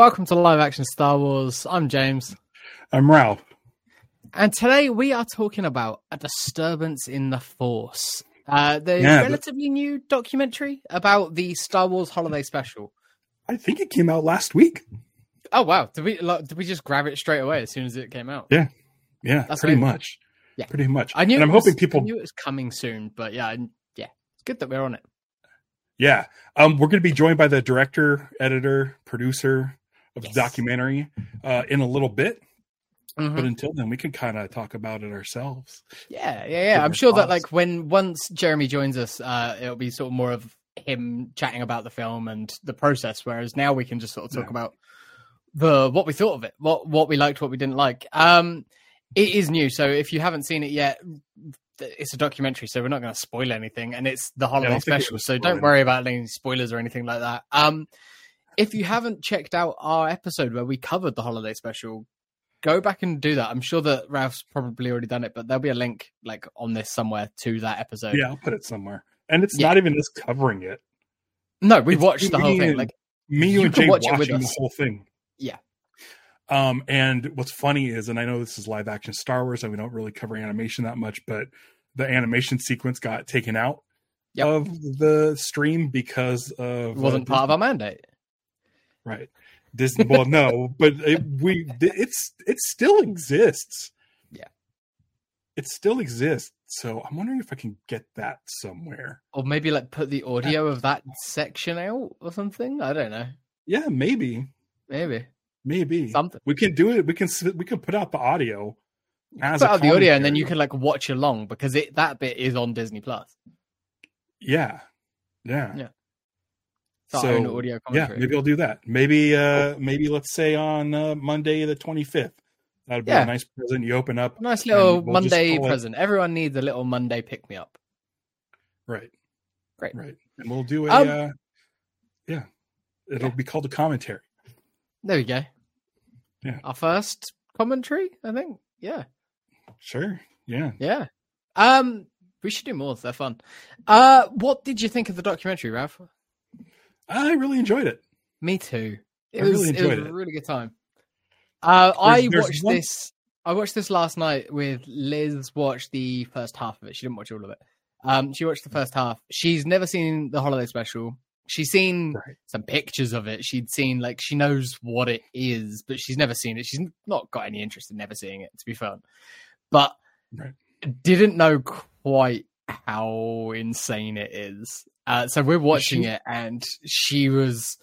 Welcome to Live Action Star Wars. I'm James. I'm Ralph. And today we are talking about a disturbance in the Force. Uh, the Yeah, but- relatively new documentary about the Star Wars Holiday Special. I think it came out last week. Oh wow! Did we like, did we just grab it straight away as soon as it came out? Yeah, yeah, That's pretty much. Yeah. pretty much. I knew. And I'm was- hoping people. I knew it was coming soon, but yeah, yeah, it's good that we're on it. Yeah, um, we're going to be joined by the director, editor, producer of Yes. the documentary uh, in a little bit. Mhm. But until then, we can kind of talk about it ourselves. Yeah, yeah, yeah. I'm sure that like when once Jeremy joins us, uh, it'll be sort of more of him chatting about the film and the process, whereas now we can just sort of talk Yeah. about the what we thought of it, what what we liked, what we didn't like. Um, it is new, so if you haven't seen it yet, it's a documentary, so we're not going to spoil anything, and it's the holiday it special, so don't worry about any spoilers or anything like that. Um, if you haven't checked out our episode where we covered the holiday special, go back and do that. I'm sure that Ralph's probably already done it, but there'll be a link like on this somewhere to that episode. Yeah, I'll put it somewhere. And it's Yeah. not even us covering it. No, we It's watched the whole thing. and- Like, Me, you, You and Jay watch it with watching the whole thing. Yeah. Um, and what's funny is, and I know this is live action Star Wars, and we don't really cover animation that much, but the animation sequence got taken out Yep. of the stream because of it wasn't uh, part of our mandate. Right Disney. Well, no, but it, we it's it still exists. Yeah. it still exists. So I'm wondering if I can get that somewhere. Or maybe like put the audio of that section out or something. I don't know. Yeah, maybe, Maybe maybe something. we can do it. We can we can put out the audio as Put out the audio and then you can like watch along because it that bit is on Disney Plus. Yeah. Yeah. Yeah. It's our own So, audio Yeah, maybe I'll do that. Maybe uh maybe let's say on uh, Monday the 25th. That'd be Yeah. a nice present you open up. Nice little we'll Monday call it- present. Everyone needs a little Monday pick me up. Right. Great. Right. And we'll do a Um, uh yeah. It'll Yeah. be called a commentary. There we go. Yeah. Our first commentary, I think. Yeah. Sure. Yeah. Yeah. Um, we should do more. They're fun. Uh, what did you think of the documentary, Ralph? I really enjoyed it. Me too. It I was really it was enjoyed a it. really good time. Uh, I there's watched one- this. I watched this last night with Liz. Watched the first half of it. She didn't watch all of it. Um, she watched the first half. She's never seen the holiday special. She's seen Right. some pictures of it. She'd seen like she knows what it is, but she's never seen it. She's not got any interest in never seeing it. To be fair, but Right. didn't know quite how insane it is. Uh, so we're watching it, and she was.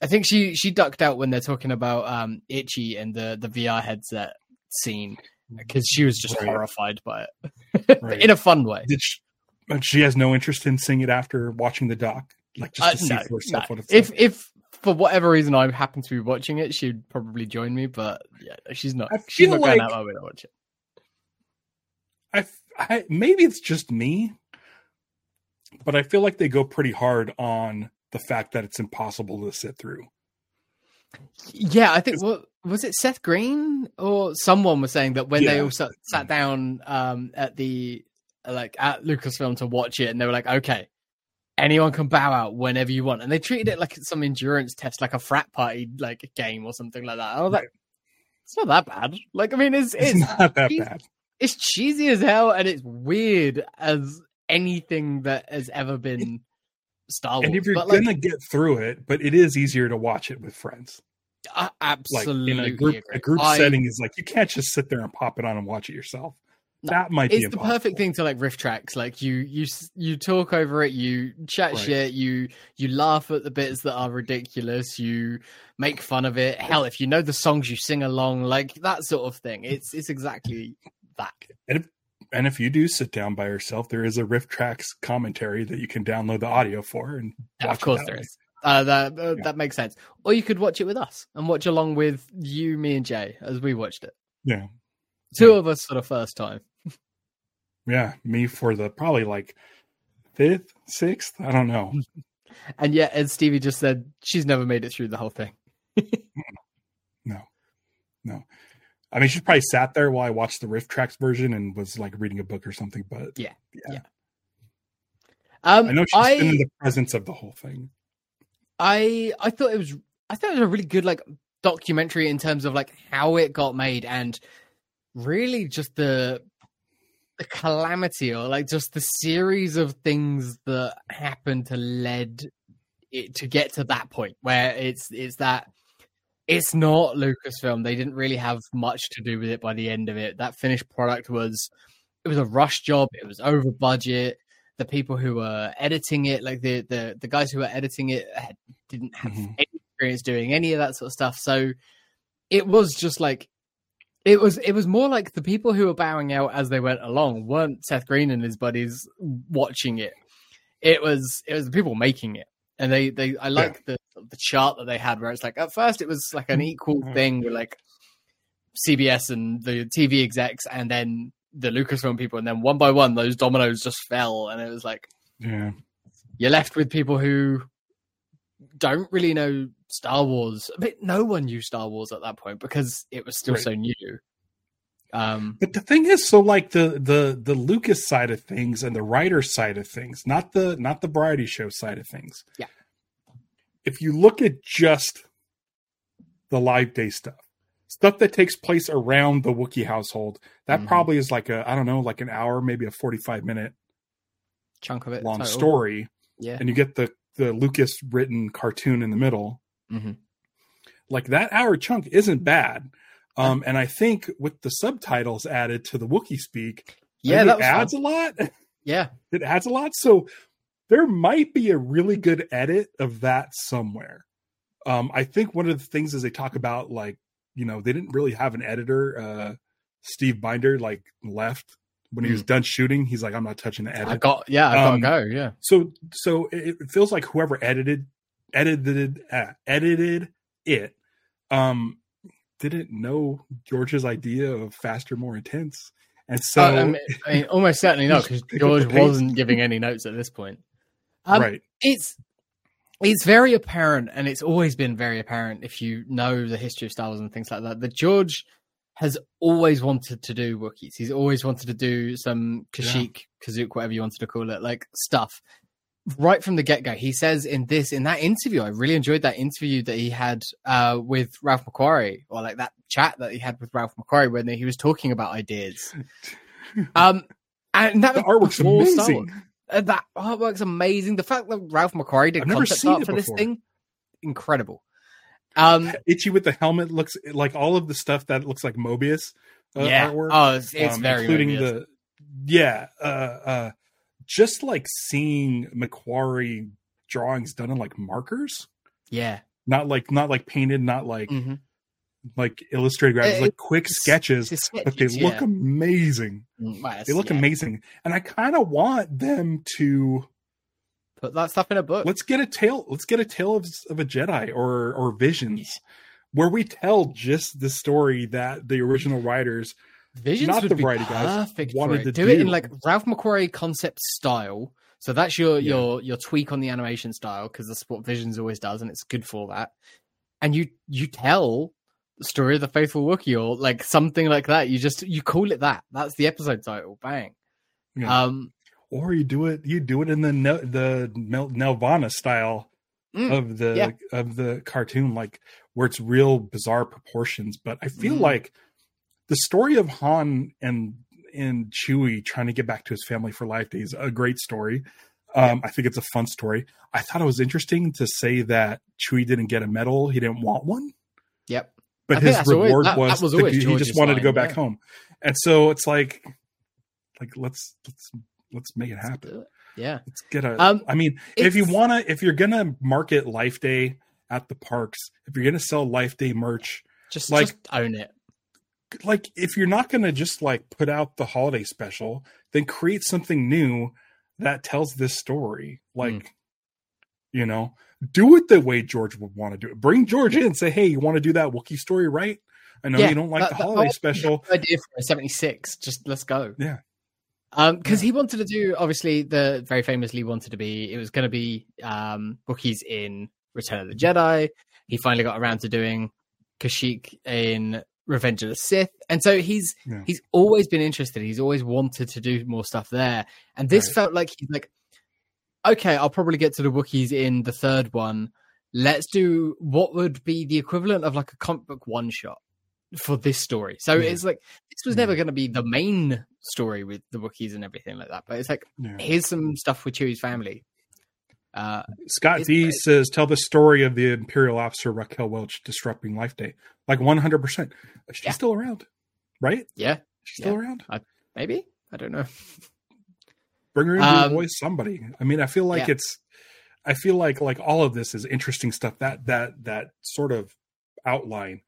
I think she she ducked out when they're talking about um Itchy and the the VR headset scene because she was just Right. horrified by it Right. in a fun way. She, she has no interest in seeing it after watching the doc, like just Uh, see no, for herself no. what it's If like. if for whatever reason I happen to be watching it, she'd probably join me. But yeah, she's not. She's not going like- out my way to watch it. I, I maybe it's just me, but I feel like they go pretty hard on the fact that it's impossible to sit through. Yeah, I think what was it Seth Green or someone was saying that when they Yeah. all sat, sat down um at the like at Lucasfilm to watch it and they were like, okay, anyone can bow out whenever you want, and they treated it like some endurance test, like a frat party like game or something like that. I was like, it's not that bad. Like, I mean, it's It's, it's not that bad. it's cheesy as hell and it's weird as anything that has ever been Star Wars. And if you're but gonna get through it, but it is easier to watch it with friends. I Like absolutely in a group, agree. a group I- setting is like you can't just sit there and pop it on and watch it yourself. No, that might be it's the perfect thing to like riff tracks like you you you talk over it you chat Right. shit you you laugh at the bits that are ridiculous you make fun of it hell if you know the songs you sing along like that sort of thing it's it's exactly that And if you do sit down by yourself, there is a RiffTrax commentary that you can download the audio for and of course there way. is uh, that uh, Yeah. that makes sense or you could watch it with us and watch along with you me and jay as we watched it Yeah. two Yeah. of us for the first time Yeah. Me for the probably like fifth, sixth. I don't know. and yet as stevie just said she's never made it through the whole thing No. No. I mean, she probably sat there while I watched the RiffTrax version and was like reading a book or something, but Yeah. yeah. Yeah. um I know she's I, been in the presence of the whole thing. I I thought it was I thought it was a really good like documentary in terms of like how it got made and really just the the calamity or like just the series of things that happened to led it to get to that point where it's it's that it's not Lucasfilm. They didn't really have much to do with it by the end of it. That finished product was it was a rush job. It was over budget. The people who were editing it, like the the the guys who were editing it, had, didn't have Mhm. any experience doing any of that sort of stuff. So it was just like it was it was more like the people who were bowing out as they went along weren't Seth Green and his buddies watching it. It was it was the people making it. And they, they I like the the chart that they had where it's like at first it was like an equal Mhm. thing with like CBS and the TV execs and then the Lucasfilm people and then one by one those dominoes just fell and it was like Yeah. you're left with people who don't really know Star Wars. Mean, no one knew Star Wars at that point because it was still Right. so new. Um, But the thing is, so like the the the Lucas side of things and the writer side of things, not the not the variety show side of things. Yeah. If you look at just the live day stuff, stuff that takes place around the Wookiee household, that Mhm. probably is like a I don't know, like an hour, maybe a forty five minute chunk of it. long total. story, Yeah. and you get the the Lucas written cartoon in the middle. Mhm. Like that hour chunk isn't bad. Um, and I think with the subtitles added to the Wookiee speak, Yeah, that it adds fun. a lot. Yeah. It adds a lot. So there might be a really good edit of that somewhere. Um, I think one of the things is they talk about like, you know, they didn't really have an editor. Uh, Steve Binder like left when he was done shooting. He's like, I'm not touching the edit. I got yeah, I Um, gotta go. Yeah. So so it, it feels like whoever edited edited uh, edited it um didn't know George's idea of faster, more intense. And so Uh, I, mean, I mean, almost certainly not because George wasn't giving any notes at this point. Um, right. it's it's very apparent, and it's always been very apparent if you know the history of Star Wars and things like that. That George has always wanted to do Wookiees. He's always wanted to do some Kashyyyk, Kazook, whatever you wanted to call it, like stuff. Right from the get go, he says in this in that interview, I really enjoyed that interview that he had uh, with Ralph McQuarrie, or like that chat that he had with Ralph McQuarrie when he was talking about ideas. Um, and that The artwork's before amazing. Uh, that artwork's amazing. The fact that Ralph McQuarrie did I've concept art for this thing, incredible. Um, Itchy with the helmet looks like all of the stuff that looks like Moebius uh, yeah. artwork. Oh, it's, it's um, very including Moebius. the yeah uh uh just like seeing McQuarrie drawings done in like markers yeah. not like not like painted not like Mhm. like illustrated graphics like quick It's- sketches it's but they sketches, look yeah. amazing Mm, they look yeah. amazing and i kind of want them to Put that stuff in a book. let's get a tale let's get a tale of, of a jedi or or visions where we tell just the story that the original writers Visions not would the variety guys perfect for wanted to do, it in like Ralph McQuarrie concept style. So that's your Yeah. your your tweak on the animation style because that's what Visions always does, and it's good for that. And you you tell the story of the faithful Wookiee or like something like that. You just you call it that. That's the episode title. Bang. Yeah. Um. or you do it you do it in the the Nel- Nelvana style Mm, of the yeah. of the cartoon like where it's real bizarre proportions but i feel Mm. like the story of han and and chewie trying to get back to his family for life Day is a great story um i think it's a fun story i thought it was interesting to say that chewie didn't get a medal he didn't want one Yep. But think his always- reward that- was, that was he just wanted to go back yeah. home and so it's like like let's let's let's make it Let's happen it. Yeah. let's get a Um, I mean if you want to if you're gonna market life day at the parks if you're gonna sell life day merch Just like- just own it. Like if you're not gonna just like put out the holiday special then create something new that tells this story like Mm. you know do it the way george would want to do it. Bring george in and say hey you want to do that wookie story right? I know Yeah, you don't like that- the holiday that- special. idea for 76 just let's go. Yeah. um because he wanted to do obviously the very famously wanted to be it was going to be um Wookiees in return of the jedi. He finally got around to doing kashyyyk in revenge of the sith and so he's Yeah. he's always been interested he's always wanted to do more stuff there and this Right. felt like he's like okay i'll probably get to the Wookiees in the third one let's do what would be the equivalent of like a comic book one shot for this story. So Yeah. it's like this was never going to be the main story with the Wookiees and everything like that. But it's like Yeah. here's some stuff with Chewie's family. Uh, Scott D it's- says, "Tell the story of the Imperial officer Raquel Welch disrupting Life Day." Like one hundred percent. She's Yeah. still around, right? yeah, She's still Yeah. around. maybe I don't know. Bring her in to Um, voice somebody. I mean, I feel like yeah. it's. I feel like like all of this is interesting stuff. That that that sort of outline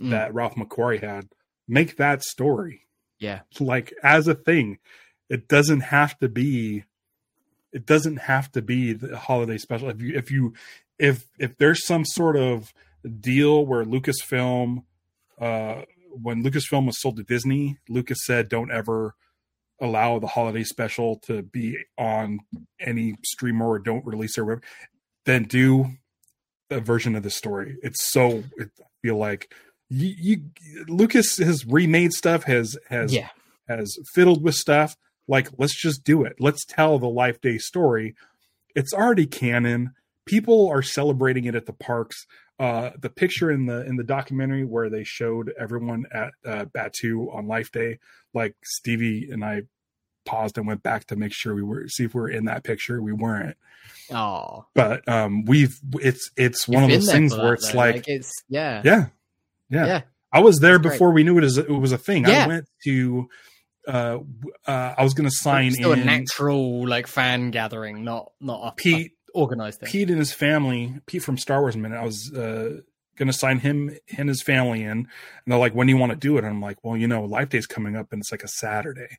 Mm. that Ralph McQuarrie had. Make that story Yeah, like as a thing. It doesn't have to be. It doesn't have to be the holiday special. If you if you if if there's some sort of deal where Lucasfilm, uh, when Lucasfilm was sold to Disney, Lucas said, "Don't ever allow the holiday special to be on any streamer or don't release it." Or whatever. Then do a version of the story. It's so. It, I feel like you, you Lucas has remade stuff. Has has yeah, has fiddled with stuff. Like, let's just do it. Let's tell the Life Day story. It's already canon. People are celebrating it at the parks. Uh, the picture in the in the documentary where they showed everyone at uh, Batuu on Life Day, like Stevie and I paused and went back to make sure we were see if we were in that picture. We weren't, oh, but um, we've it's it's one of You've been those things where it's though. like, it's yeah, yeah, yeah, yeah. I was there That's great. before we knew it as it was a thing. Yeah. I went to uh, uh I was going to sign Still in a natural like fan gathering, not not a, Pete a organized thing. Pete and his family, Pete from Star Wars Minute. I was uh going to sign him and his family in, and they're like, "When do you want to do it?" And I'm like, "Well, you know, Life Day's coming up, and it's like a Saturday."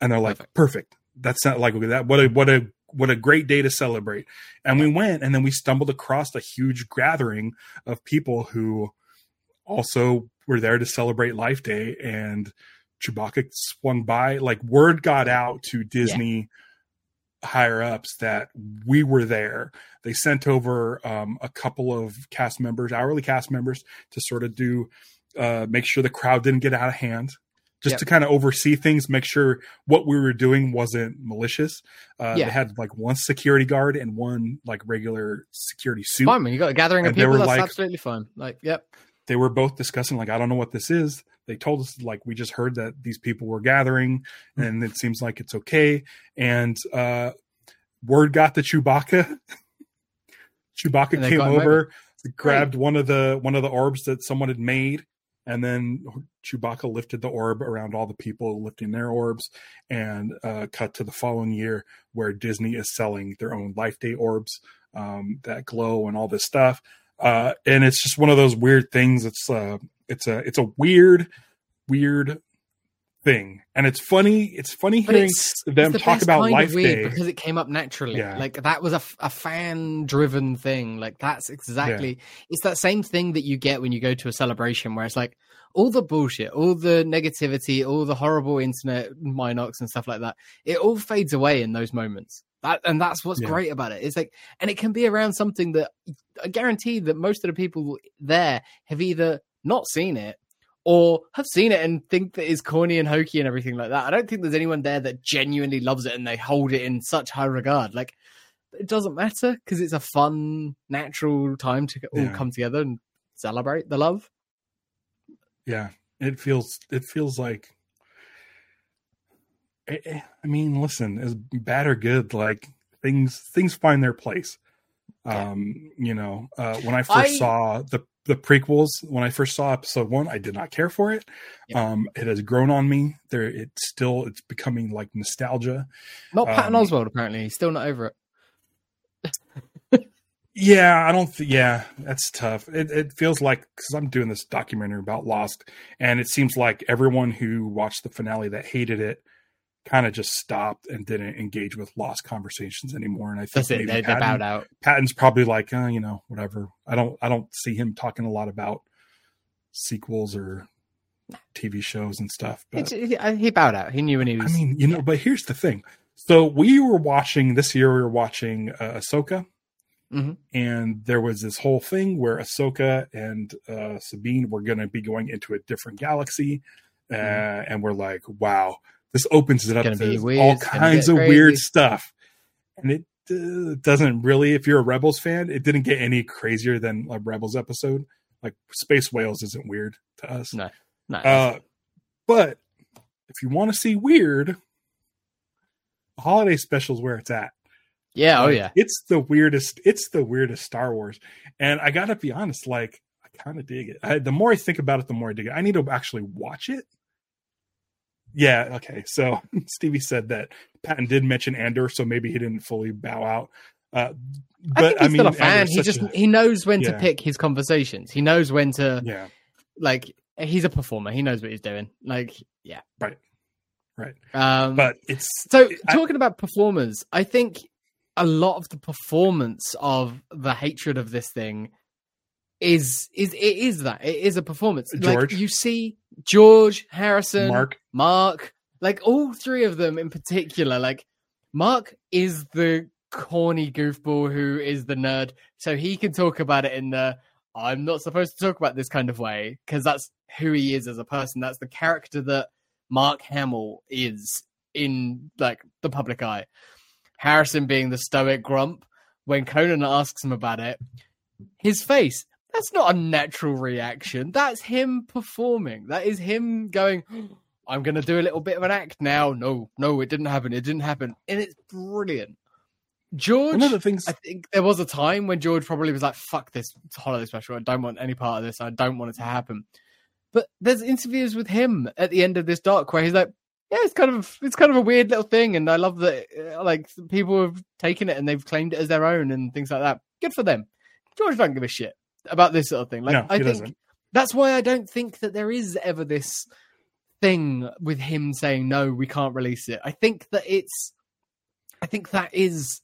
And they're like, Perfect. "Perfect. That's not like that. What a what a what a great day to celebrate." And we went, and then we stumbled across a huge gathering of people who also were there to celebrate Life Day, and Chewbacca swung by. Like word got out to Disney higher ups that we were there. They sent over um, a couple of cast members, hourly cast members, to sort of do uh, make sure the crowd didn't get out of hand. Just Yep. to kind of oversee things, make sure what we were doing wasn't malicious. Uh, Yeah. They had like one security guard and one like regular security suit. Man. You got a gathering of And they people. were That's like- absolutely fine. Like, yep. they were both discussing like i don't know what this is they told us like we just heard that these people were gathering Hmm. and it seems like it's okay. And uh word got to chewbacca chewbacca came over grabbed one of the one of the orbs that someone had made and then chewbacca lifted the orb around all the people lifting their orbs and uh cut to the following year where disney is selling their own life day orbs um that glow and all this stuff. Uh and it's just one of those weird things. It's uh it's a it's a weird weird thing and it's funny it's funny But hearing it's, them it's the talk about Life Day. because it came up naturally. Yeah. Like that was a, a fan driven thing. Like that's exactly it's that same thing that you get when you go to a celebration where it's like all the bullshit, all the negativity, all the horrible internet minox and stuff like that. It all fades away in those moments. That and that's what's Yeah. great about it. It's like and it can be around something that I guarantee that most of the people there have either not seen it or have seen it and think that it's corny and hokey and everything like that. I don't think there's anyone there that genuinely loves it and they hold it in such high regard. Like it doesn't matter because it's a fun, natural time to all Yeah. come together and celebrate the love. yeah it feels it feels like I- I I mean, listen, as bad or good, like things things find their place. Um, you know, uh, when I first I- saw the the prequels, when I first saw episode one, I did not care for it. Yeah. Um, it has grown on me. There, it's still it's becoming like nostalgia. Not Patton Um, Oswalt, apparently. He's still not over it. Yeah, I don't. Th- yeah, that's tough. It, it feels like because I'm doing this documentary about Lost, and it seems like everyone who watched the finale that hated it kind of just stopped and didn't engage with Lost conversations anymore. And I think it. maybe They, they Patton- out. Patton's probably like, uh, you know, whatever. I don't. I don't see him talking a lot about sequels or TV shows and stuff. But he, he bowed out. He knew when he was. I mean, you know, but here's the thing. So we were watching this year. We were watching uh, Ahsoka, Mhm. and there was this whole thing where Ahsoka and uh, Sabine were going to be going into a different galaxy, uh, and we're like, wow, this opens it up weird, all kinds of weird stuff, and it uh, doesn't really. If you're a Rebels fan, it didn't get any crazier than a Rebels episode. Like Space Whales isn't weird to us. No, no. Uh, but if you want to see weird, the holiday special is where it's at. yeah, oh yeah. it's the weirdest. It's the weirdest Star Wars, and I gotta be honest. Like, I kind of dig it. I, the more I think about it, the more I dig it. I need to actually watch it. Yeah. Okay. So Stevie said that Patton did mention Andor, so maybe he didn't fully bow out. Uh, I but think he's still a fan. He just a- he knows when to pick his conversations. He knows when to yeah. like. He's a performer. He knows what he's doing. Like, yeah. Right. Right. Um, But it's So I- talking about performers, I think a lot of the performance of the hatred of this thing is is it is that it is a performance. George? Like you see George Harrison, Mark. Mark, like all three of them in particular. Like Mark is the corny goofball who is the nerd, so he can talk about it in the I'm not supposed to talk about this kind of way because that's who he is as a person. That's the character that Mark Hamill is in like the public eye. Harrison being the stoic grump when Conan asks him about it, his face. That's not a natural reaction. That's him performing. That is him going, I'm going to do a little bit of an act now. No, no, it didn't happen. It didn't happen. And it's brilliant. George, One of the things I think there was a time when George probably was like, fuck this holiday special. I don't want any part of this. I don't want it to happen. But there's interviews with him at the end of this doc where he's like, yeah, it's kind of it's kind of a weird little thing, and I love that uh, like people have taken it and they've claimed it as their own and things like that. Good for them. George don't give a shit about this sort of thing. Like No, I think doesn't. that's why I don't think that there is ever this thing with him saying no, we can't release it. I think that it's, I think that is,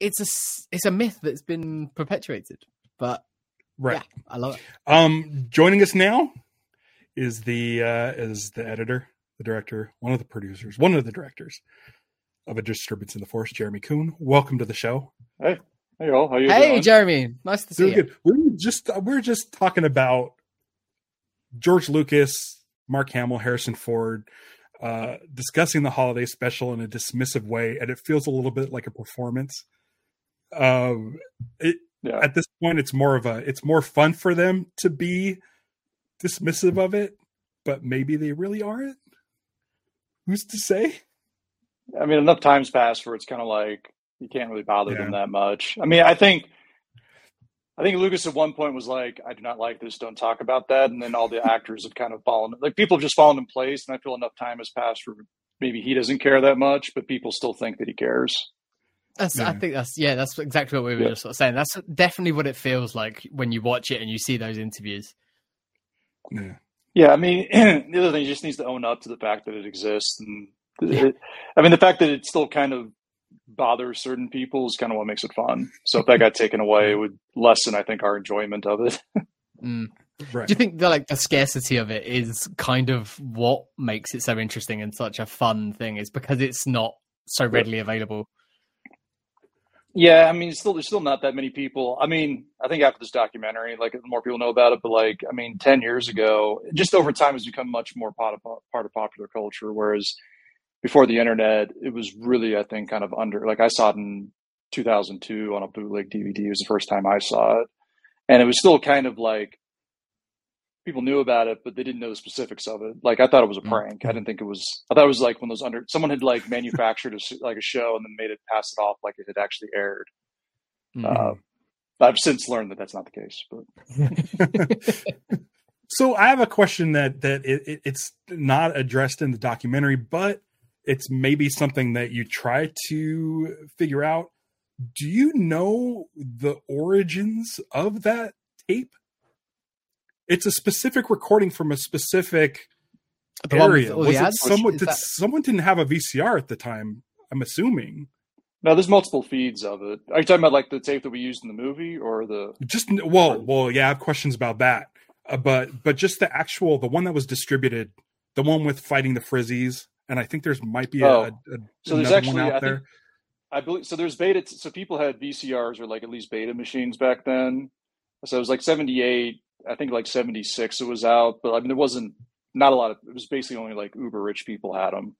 it's a s- it's a myth that's been perpetuated. But right. yeah, I love it. Um, joining us now is the uh, is the editor, the director, one of the producers, one of the directors of A Disturbance in the Force, Jeremy Coon. Welcome to the show. Hey, hey, all. How you Hey, doing? Jeremy, nice to see Doing you. good. We were just we we're just talking about George Lucas, Mark Hamill, Harrison Ford, uh, discussing the holiday special in a dismissive way, and it feels a little bit like a performance. Um, it, yeah. at this point it's more of a it's more fun for them to be dismissive of it but maybe they really aren't who's to say I mean, enough times passed where it's kind of like you can't really bother them that much. I mean, I think, I think Lucas at one point was like, "I do not like this. Don't talk about that." And then all the actors have kind of fallen, like people have just fallen in place. And I feel enough time has passed for maybe he doesn't care that much, but people still think that he cares. That's, I mm-hmm. think that's yeah, that's exactly what we were Yeah. just sort of saying. That's definitely what it feels like when you watch it and you see those interviews. yeah Yeah, I mean, the other thing, he just needs to own up to the fact that it exists, and it, I mean, the fact that it still kind of bothers certain people is kind of what makes it fun. So if that got taken away, it would lessen, I think, our enjoyment of it. Mm. right Do you think that like the scarcity of it is kind of what makes it so interesting and such a fun thing? Is because it's not so readily available. Yeah, I mean, still, there's still not that many people. I mean, I think after this documentary, like more people know about it. But like, I mean, ten years ago, just over time, has become much more part of part of popular culture. Whereas before the internet, it was really, I think, kind of under. Like, I saw it in 2002 on a bootleg DVD. It was the first time I saw it, and it was still kind of like people knew about it, but they didn't know the specifics of it. Like, I thought it was a Mm. prank. I didn't think it was. I thought it was like when those under someone had like manufactured a, like a show and then made it pass it off like it had actually aired. Mm. Uh, I've since learned that that's not the case. But so i have a question that that it, it's not addressed in the documentary but it's maybe something that you try to figure out do you know the origins of that tape it's a specific recording from a specific The one area. all the Was it someone, did, that- someone didn't have a VCR at the time. I'm assuming. no, there's multiple feeds of it. Are you talking about like the tape that we used in the movie or the? Just well, well, yeah, I have questions about that. Uh, but but just the actual, the one that was distributed, the one with fighting the Frizzies, and I think there's might be a, Oh. a, So there's actually, one I out think, there. I believe so. There's beta. So people had VCRs or like at least beta machines back then. So it was like 78. I think like 76 it was out, but I mean there wasn't not a lot of. It was basically only like uber rich people had them.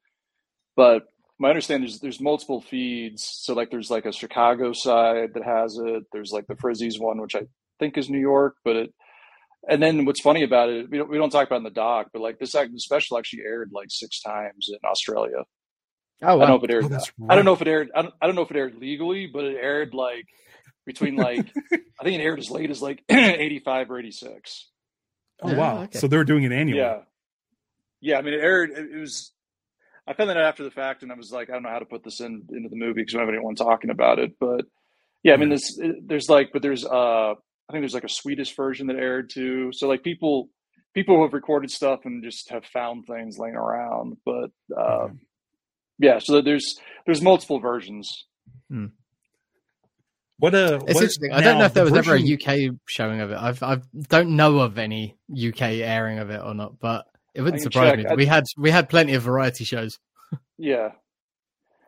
But my understanding is there's multiple feeds. So like there's like a Chicago side that has it. There's like the Frizzies one, which I think is New York, but it. And then what's funny about it, we don't, we don't talk about in the doc, but like this special actually aired like six times in Australia. Oh, wow. I don't know if it aired. Oh, that's I don't know if it aired. I don't, I don't know if it aired legally, but it aired like between like I think it aired as late as like 85 or 86. Oh wow! okay. So they were doing it annually. Yeah. Yeah. I mean, it aired, it, it was, I found that out after the fact and I was like, I don't know how to put this in into the movie because I don't have anyone talking about it. But yeah, I mean, Yeah. this, there's like, but there's, uh, I think there's like a Swedish version that aired too. So like people, people who have recorded stuff and just have found things laying around. But, uh, Okay. yeah, so there's, there's multiple versions. What a It's what, interesting. I don't know if there the was ever a UK showing of it. I've I don't know of any UK airing of it or not, but it wouldn't surprise check. me. I- We had we had plenty of variety shows. Yeah.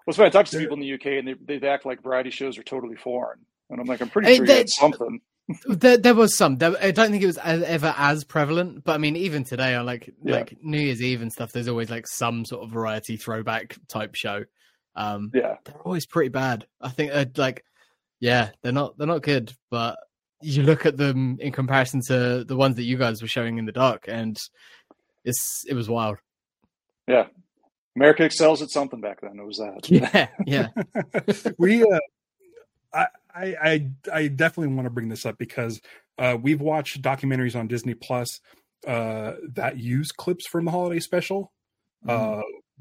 Well, so I talk to people in the UK and they, they act like variety shows are totally foreign. And I'm like, I'm pretty Hey, sure they- you had something. There, there was some. There, I don't think it was as, ever as prevalent, but I mean, even today on like Yeah. like New Year's Eve and stuff, there's always like some sort of variety throwback type show. Um, Yeah. they're always pretty bad. I think uh, like yeah, they're not they're not good, but you look at them in comparison to the ones that you guys were showing in the dark, and it's it was wild. Yeah. America excels at something back then. It was that. Yeah, yeah. we uh I, I i i definitely want to bring this up because uh we've watched documentaries on disney plus uh that use clips from the holiday special. Uh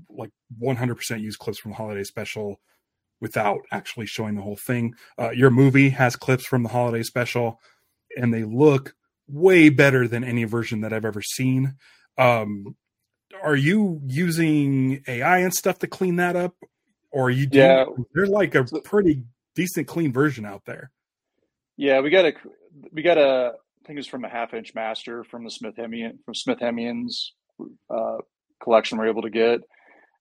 like 100% use clips from the holiday special without actually showing the whole thing. Uh your movie has clips from the holiday special and they look way better than any version that i've ever seen. Um are you using ai and stuff to clean that up? Or are you doing, Yeah. they're like a pretty decent clean version out there Yeah, we got a we got a I think it was from a half inch master from the Smithsonian from Smithsonian's uh, collection we are able to get,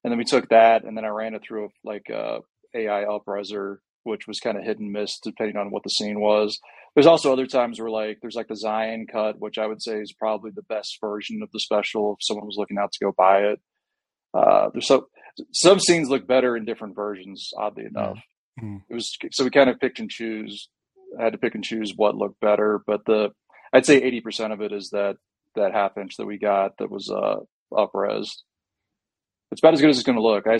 and then we took that and then I ran it through a, like a AI upreser, which was kind of hit and miss depending on what the scene was. There's also other times where like there's like the Zion cut, which I would say is probably the best version of the special if someone was looking out to go buy it. Uh, there's so some scenes look better in different versions, oddly enough. Mhm. It was so we kind of picked and choose. I had to pick and choose what looked better, but the I'd say eighty percent of it is that that half inch that we got that was uh upres. It's about as good as it's going to look. I,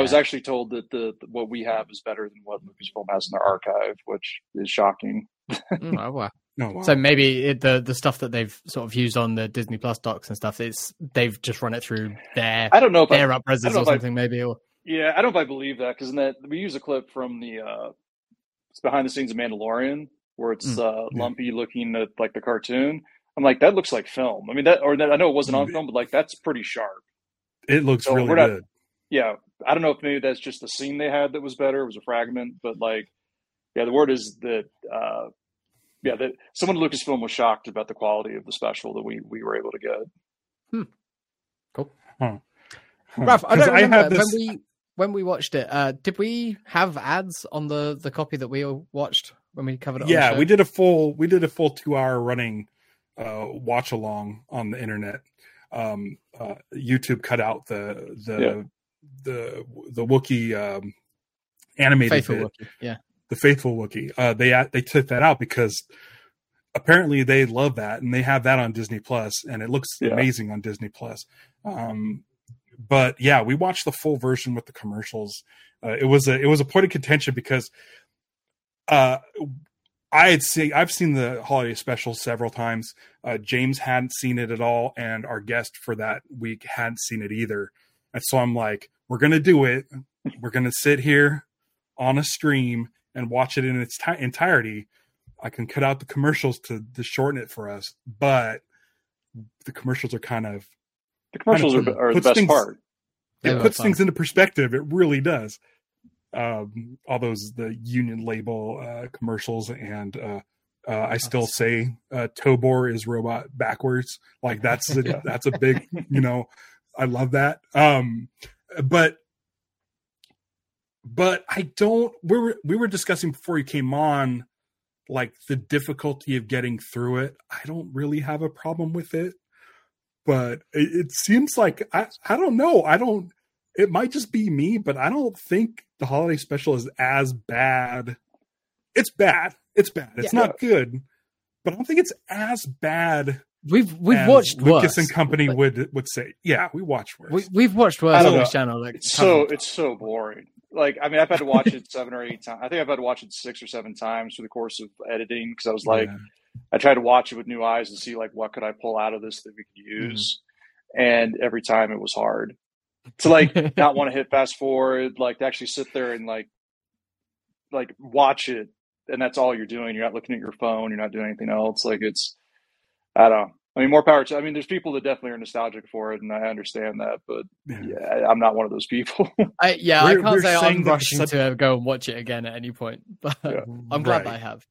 was Yeah. actually told that the what we have is better than what Lucasfilm has in their archive, which is shocking. Mm, oh, wow. no wow. So maybe it, the the stuff that they've sort of used on the Disney Plus docs and stuff, it's they've just run it through their I don't know if their I upresers don't know or if I- something, maybe. Or Yeah, I don't know if I believe that because in that we use a clip from the uh, it's behind the scenes of Mandalorian where it's Mm, uh, yeah. lumpy looking at like the cartoon. I'm like, that looks like film. I mean, that or that, I know it wasn't on Mm. film, but like that's pretty sharp. it looks so really not- good Yeah, I don't know if maybe that's just the scene they had that was better. It was a fragment, but like, yeah, the word is that. Uh, yeah, that someone at Lucasfilm was shocked about the quality of the special that we we were able to get. Huh. Ralph, I don't remember have this when we when we watched it. Uh, did we have ads on the the copy that we watched when we covered it? yeah show? we did a full we did a full two hour running uh watch along on the internet um uh youtube cut out the the Yeah. the the wookie um animated Faithful bit, Wookiee, Yeah. the faithful wookie uh they they took that out because apparently they love that and they have that on disney plus and it looks Yeah. amazing on disney plus um but yeah we watched the full version with the commercials uh, it was a it was a point of contention because uh I had seen I've seen the holiday special several times. Uh, James hadn't seen it at all, and our guest for that week hadn't seen it either. And so I'm like, we're gonna do it. We're gonna sit here on a stream and watch it in its ti entirety. I can cut out the commercials to, to shorten it for us, but the commercials are kind of The commercials Kind are, of are the best things- part. It were puts fun. things into perspective. It really does. Um, all those the union label uh, commercials, and uh, uh, I still say uh, Tobor is robot backwards. Like that's a, Yeah. that's a big, you know, I love that. Um, but but I don't. We were we were discussing before you came on, like the difficulty of getting through it. I don't really have a problem with it, but it, it seems like I I don't know. I don't. it might just be me, but I don't think the holiday special is as bad. It's bad. It's bad. It's Yeah. not good, but I don't think it's as bad. We've we've as watched Lucas worse. and Company but- would would say. Yeah, we watched worse. We, we've watched worse I don't on know. this channel. Like It's so it's so boring. Like I mean, I've had to watch it seven or eight times. I think I've had to watch it six or seven times through the course of editing because I was like, Yeah. I tried to watch it with new eyes and see like what could I pull out of this that we could use, and every time it was hard to like not want to hit fast forward, like to actually sit there and like like watch it, and that's all you're doing. You're not looking at your phone. You're not doing anything else. Like it's, I don't. know. I mean, more power to. I mean, there's people that definitely are nostalgic for it, and I understand that, but Yeah. yeah, I'm not one of those people. I, yeah, we're, I can't say I'm rushing sub- to go and watch it again at any point, but Yeah. I'm glad Right. I have.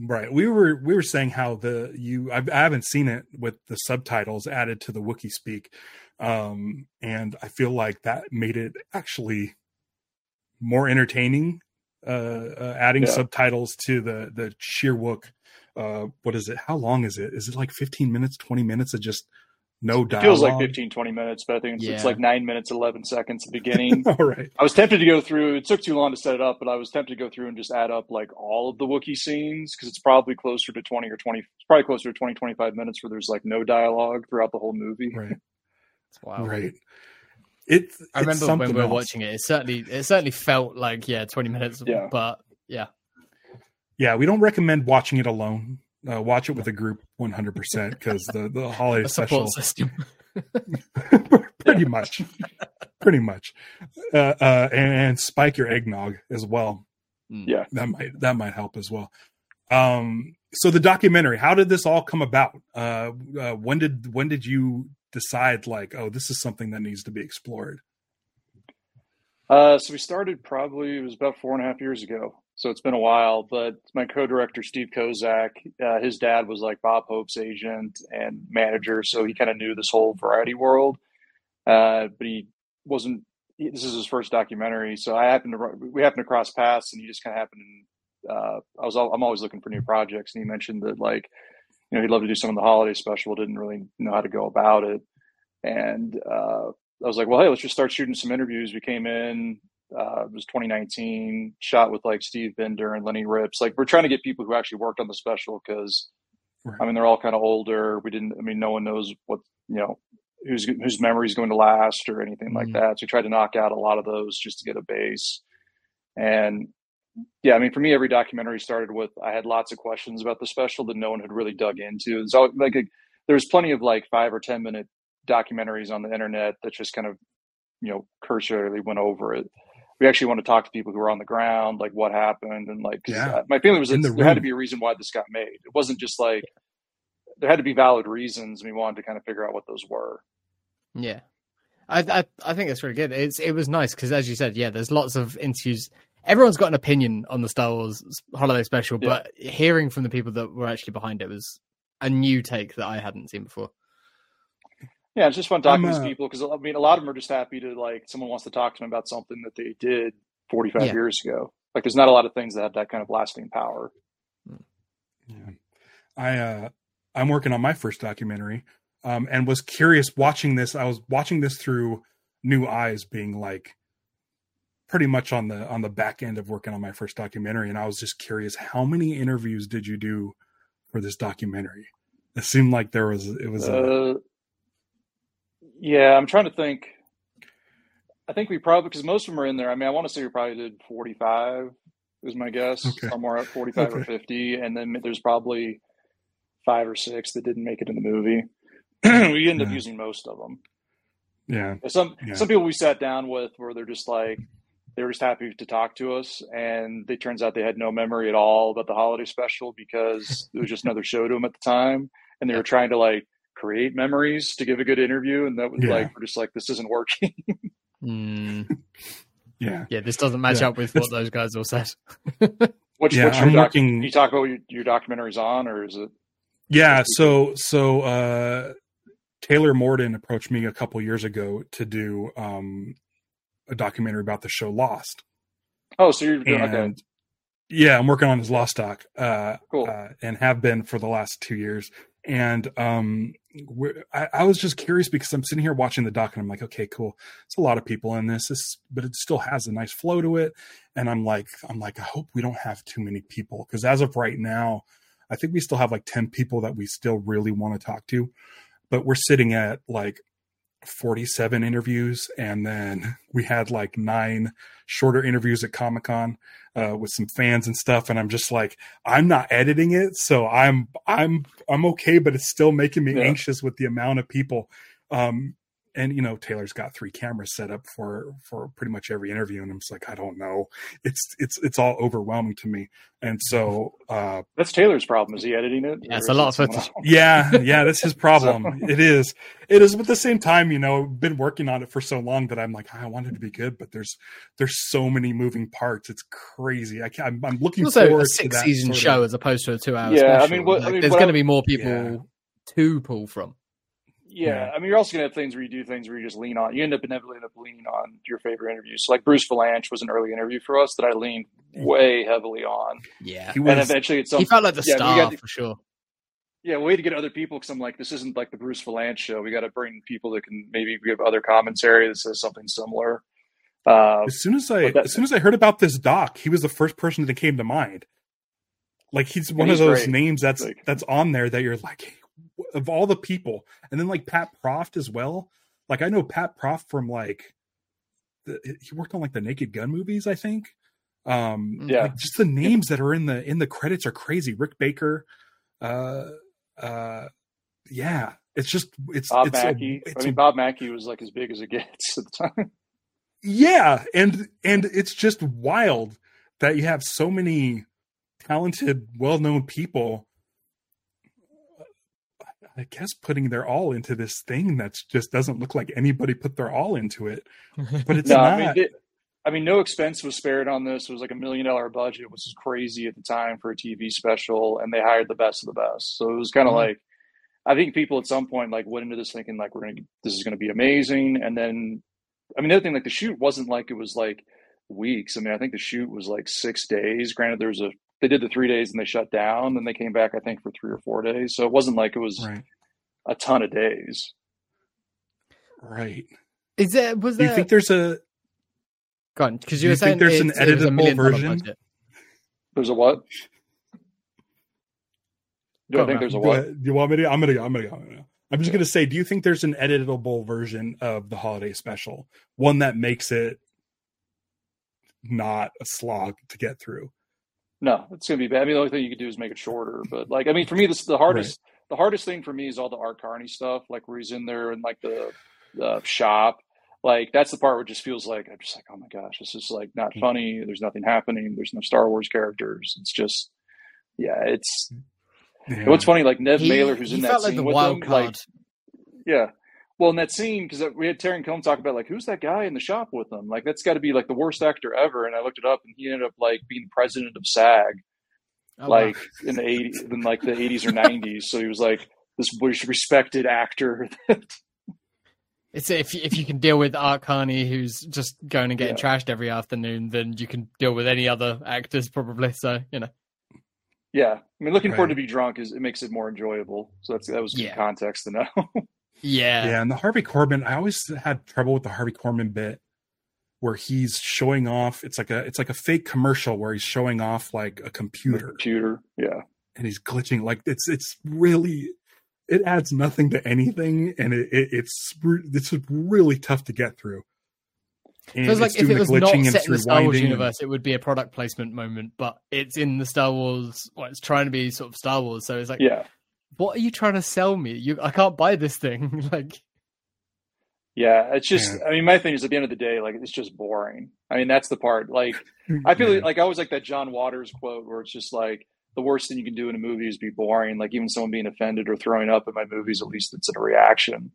Right. We were we were saying how the you I, I haven't seen it with the subtitles added to the Wookiee speak, um, and I feel like that made it actually more entertaining. Uh, uh adding Yeah. subtitles to the the Shyriiwook. Uh, what is it? How long is it? Is it like fifteen minutes, twenty minutes of just no It dialogue? feels like 15, 20 minutes, but I think it's, it's like nine minutes, 11 seconds at the beginning. All right. I was tempted to go through, it took too long to set it up, but I was tempted to go through and just add up like all of the Wookiee scenes because it's probably closer to 20 or 20, it's probably closer to 20, 25 minutes where there's like no dialogue throughout the whole movie. Right. Wow. Right. It. I it's remember when something we were else. watching it. It certainly it certainly felt like yeah, 20 minutes. Yeah. But yeah, Yeah, we don't recommend watching it alone. Uh, watch it with a group 100% because the the holiday a special system. pretty much. Pretty much. Uh, uh and, and spike your eggnog as well. Yeah. that might that might help as well. Um so the documentary how did this all come about? Uh, uh when did when did you decide like oh this is something that needs to be explored? Uh, so we started probably, it was about four and a half years ago. So it's been a while, but my co-director, Steve Kozak, uh, his dad was like Bob Hope's agent and manager. So he kind of knew this whole variety world. Uh, but he wasn't, this is his first documentary. So I happened to, we happened to cross paths and he just kind of happened, uh, I was, I'm always looking for new projects. And he mentioned that like, you know, he'd love to do some of the holiday special, didn't really know how to go about it. And, uh, I was like, well, hey, let's just start shooting some interviews. We came in, uh, it was 2019, shot with like Steve Binder and Lenny Ripps. Like, we're trying to get people who actually worked on the special because, Right. I mean, they're all kind of older. We didn't, I mean, no one knows what, you know, whose whose memory is going to last or anything like Mhm. that. So we tried to knock out a lot of those just to get a base. And yeah, I mean, for me, every documentary started with I had lots of questions about the special that no one had really dug into. So like, a, there was plenty of like five or ten minute documentaries on the internet that just kind of, you know, cursorily went over it. We actually want to talk to people who were on the ground, like what happened, and like Yeah. uh, my feeling was that the there had to be a reason why this got made. It wasn't just like there had to be valid reasons. and We wanted to kind of figure out what those were. Yeah, I I, I think it's really good. It's it was nice because as you said, yeah, there's lots of interviews. Everyone's got an opinion on the Star Wars holiday special, Yeah. but hearing from the people that were actually behind it was a new take that I hadn't seen before. Yeah, it's just fun talking I'm, to uh, these people because I mean, a lot of them are just happy to like someone wants to talk to them about something that they did 45 Yeah. years ago. Like, there's not a lot of things that have that kind of lasting power. Yeah. I uh I'm working on my first documentary um and was curious watching this I was watching this through new eyes being like pretty much on the on the back end of working on my first documentary and I was just curious how many interviews did you do for this documentary? It seemed like there was it was a Uh, yeah, I'm trying to think. I think we probably because most of them are in there. I mean, I want to say we probably did 45 is my guess, Okay. somewhere at 45 or 50, and then there's probably five or six that didn't make it in the movie. we ended up using most of them. yeah. Some Yeah. some people we sat down with where they're just like they were just happy to talk to us, and it turns out they had no memory at all about the holiday special because it was just another show to them at the time, and they were trying to like create memories to give a good interview, and that was Yeah. like we're just like this isn't working. Hmm. Yeah. yeah, this doesn't match Yeah. up with what those guys all said. What's, Yeah, what's your I'm doc- working- you talk about your, your documentary's on, or is it? Yeah, so so uh Taylor Morden approached me a couple years ago to do um a documentary about the show Lost. Oh, so you're doing and okay. yeah, I'm working on his Lost doc, uh, Cool. uh, and have been for the last two years. And um, I, I, was just curious because I'm sitting here watching the doc and I'm like, okay, cool. It's a lot of people in this, this, but it still has a nice flow to it. And I'm like, I'm like, I hope we don't have too many people because as of right now, I think we still have like 10 people that we still really want to talk to, but we're sitting at like 47 interviews and then we had like nine shorter interviews at comic-con uh, with some fans and stuff and i'm just like i'm not editing it so i'm i'm i'm okay but it's still making me yeah. anxious with the amount of people um, and you know taylor's got three cameras set up for for pretty much every interview and i'm just like i don't know. It's it's it's all overwhelming to me. And so uh that's taylor's problem. Is he editing it? Yeah it's a lot of footage yeah yeah that's his problem. So. it is. It is but at the same time you know been working on it for so long that i'm like i want it to be good but there's there's so many moving parts. It's crazy. I can't i'm, I'm looking also forward a six season show of, as opposed to a two hour yeah special. i mean, what, like, I mean there's going to be more people yeah. to pull from yeah, yeah, I mean, you're also gonna have things where you do things where you just lean on. You end up inevitably end up leaning on your favorite interviews. So like Bruce Vilanch was an early interview for us that I leaned way heavily on. Yeah, he was, and eventually it's he felt like the yeah, star to, for sure. Yeah, way to get other people because I'm like, this isn't like the Bruce Vilanch show. We got to bring people that can maybe give other commentary that says something similar. Uh, as soon as I that, as soon as I heard about this doc, he was the first person that came to mind. Like he's one he's of those great. names that's like, that's on there that you're like, of all the people, and then like Pat Proft as well. Like I know Pat Proft from like the, he worked on like the Naked Gun movies, I think. Um, yeah, like just the names that are in the in the credits are crazy. Rick Baker, uh, uh, yeah, it's just it's Bob it's Mackie. A, it's I mean, a, Bob Mackie was like as big as it gets at the time. Yeah, and and it's just wild that you have so many talented, well-known people I guess putting their all into this thing that just doesn't look like anybody put their all into it. But it's no, not. I mean, it, I mean, no expense was spared on this. It was like a million dollar budget, which is crazy at the time for a TV special, and they hired the best of the best. So it was kind of mm-hmm. like, I think people at some point like went into this thinking like we're gonna this is gonna be amazing, and then, I mean, the other thing like the shoot wasn't like it was like weeks. I mean, I think the shoot was like six days. Granted, there was a they did the three days and they shut down. Then they came back, I think, for three or four days. So it wasn't like it was right. a ton of days. Right. Is that was there? Do you think there's a? Go on, because you, you were saying there's an editable version. There's a what? Do I think there's a what? Do you want me to? I'm gonna. go. I'm gonna. I'm, gonna, I'm just gonna say. Do you think there's an editable version of the holiday special? One that makes it not a slog to get through. No, it's gonna be bad. I mean, the only thing you could do is make it shorter. But like, I mean, for me, this the hardest. Right. The hardest thing for me is all the Art Carney stuff, like where he's in there and like the, the shop. Like that's the part where it just feels like I'm just like, oh my gosh, this is like not mm. funny. There's nothing happening. There's no Star Wars characters. It's just, yeah, it's. Yeah. What's funny, like Nev he, Mailer, who's in that scene like with them, card. like, yeah, well, in that scene, because we had Taran Killam talk about like who's that guy in the shop with them? Like that's got to be like the worst actor ever. And I looked it up, and he ended up like being the president of SAG, oh, like wow. in the eighties, in like the eighties or nineties. So he was like this respected actor. it's if if you can deal with Art Carney, who's just going and getting yeah. trashed every afternoon, then you can deal with any other actors probably. So you know. Yeah, I mean, looking right. forward to be drunk is it makes it more enjoyable. So that's that was yeah. context to know. Yeah. Yeah. And the Harvey Korman, I always had trouble with the Harvey Korman bit where he's showing off it's like a it's like a fake commercial where he's showing off like a computer. computer, yeah. And he's glitching like it's it's really it adds nothing to anything and it, it it's it's really tough to get through. And it's like if it was not set in the Star Wars universe, it would be a product placement moment, but it's in the Star Wars. Well, it's trying to be sort of Star Wars, so it's like, yeah, what are you trying to sell me? You, I can't buy this thing. like, yeah, it's just. Yeah. I mean, my thing is at the end of the day, like it's just boring. I mean, that's the part. Like, I feel yeah. like I always like that John Waters quote where it's just like the worst thing you can do in a movie is be boring. Like even someone being offended or throwing up in my movies, at least it's a reaction.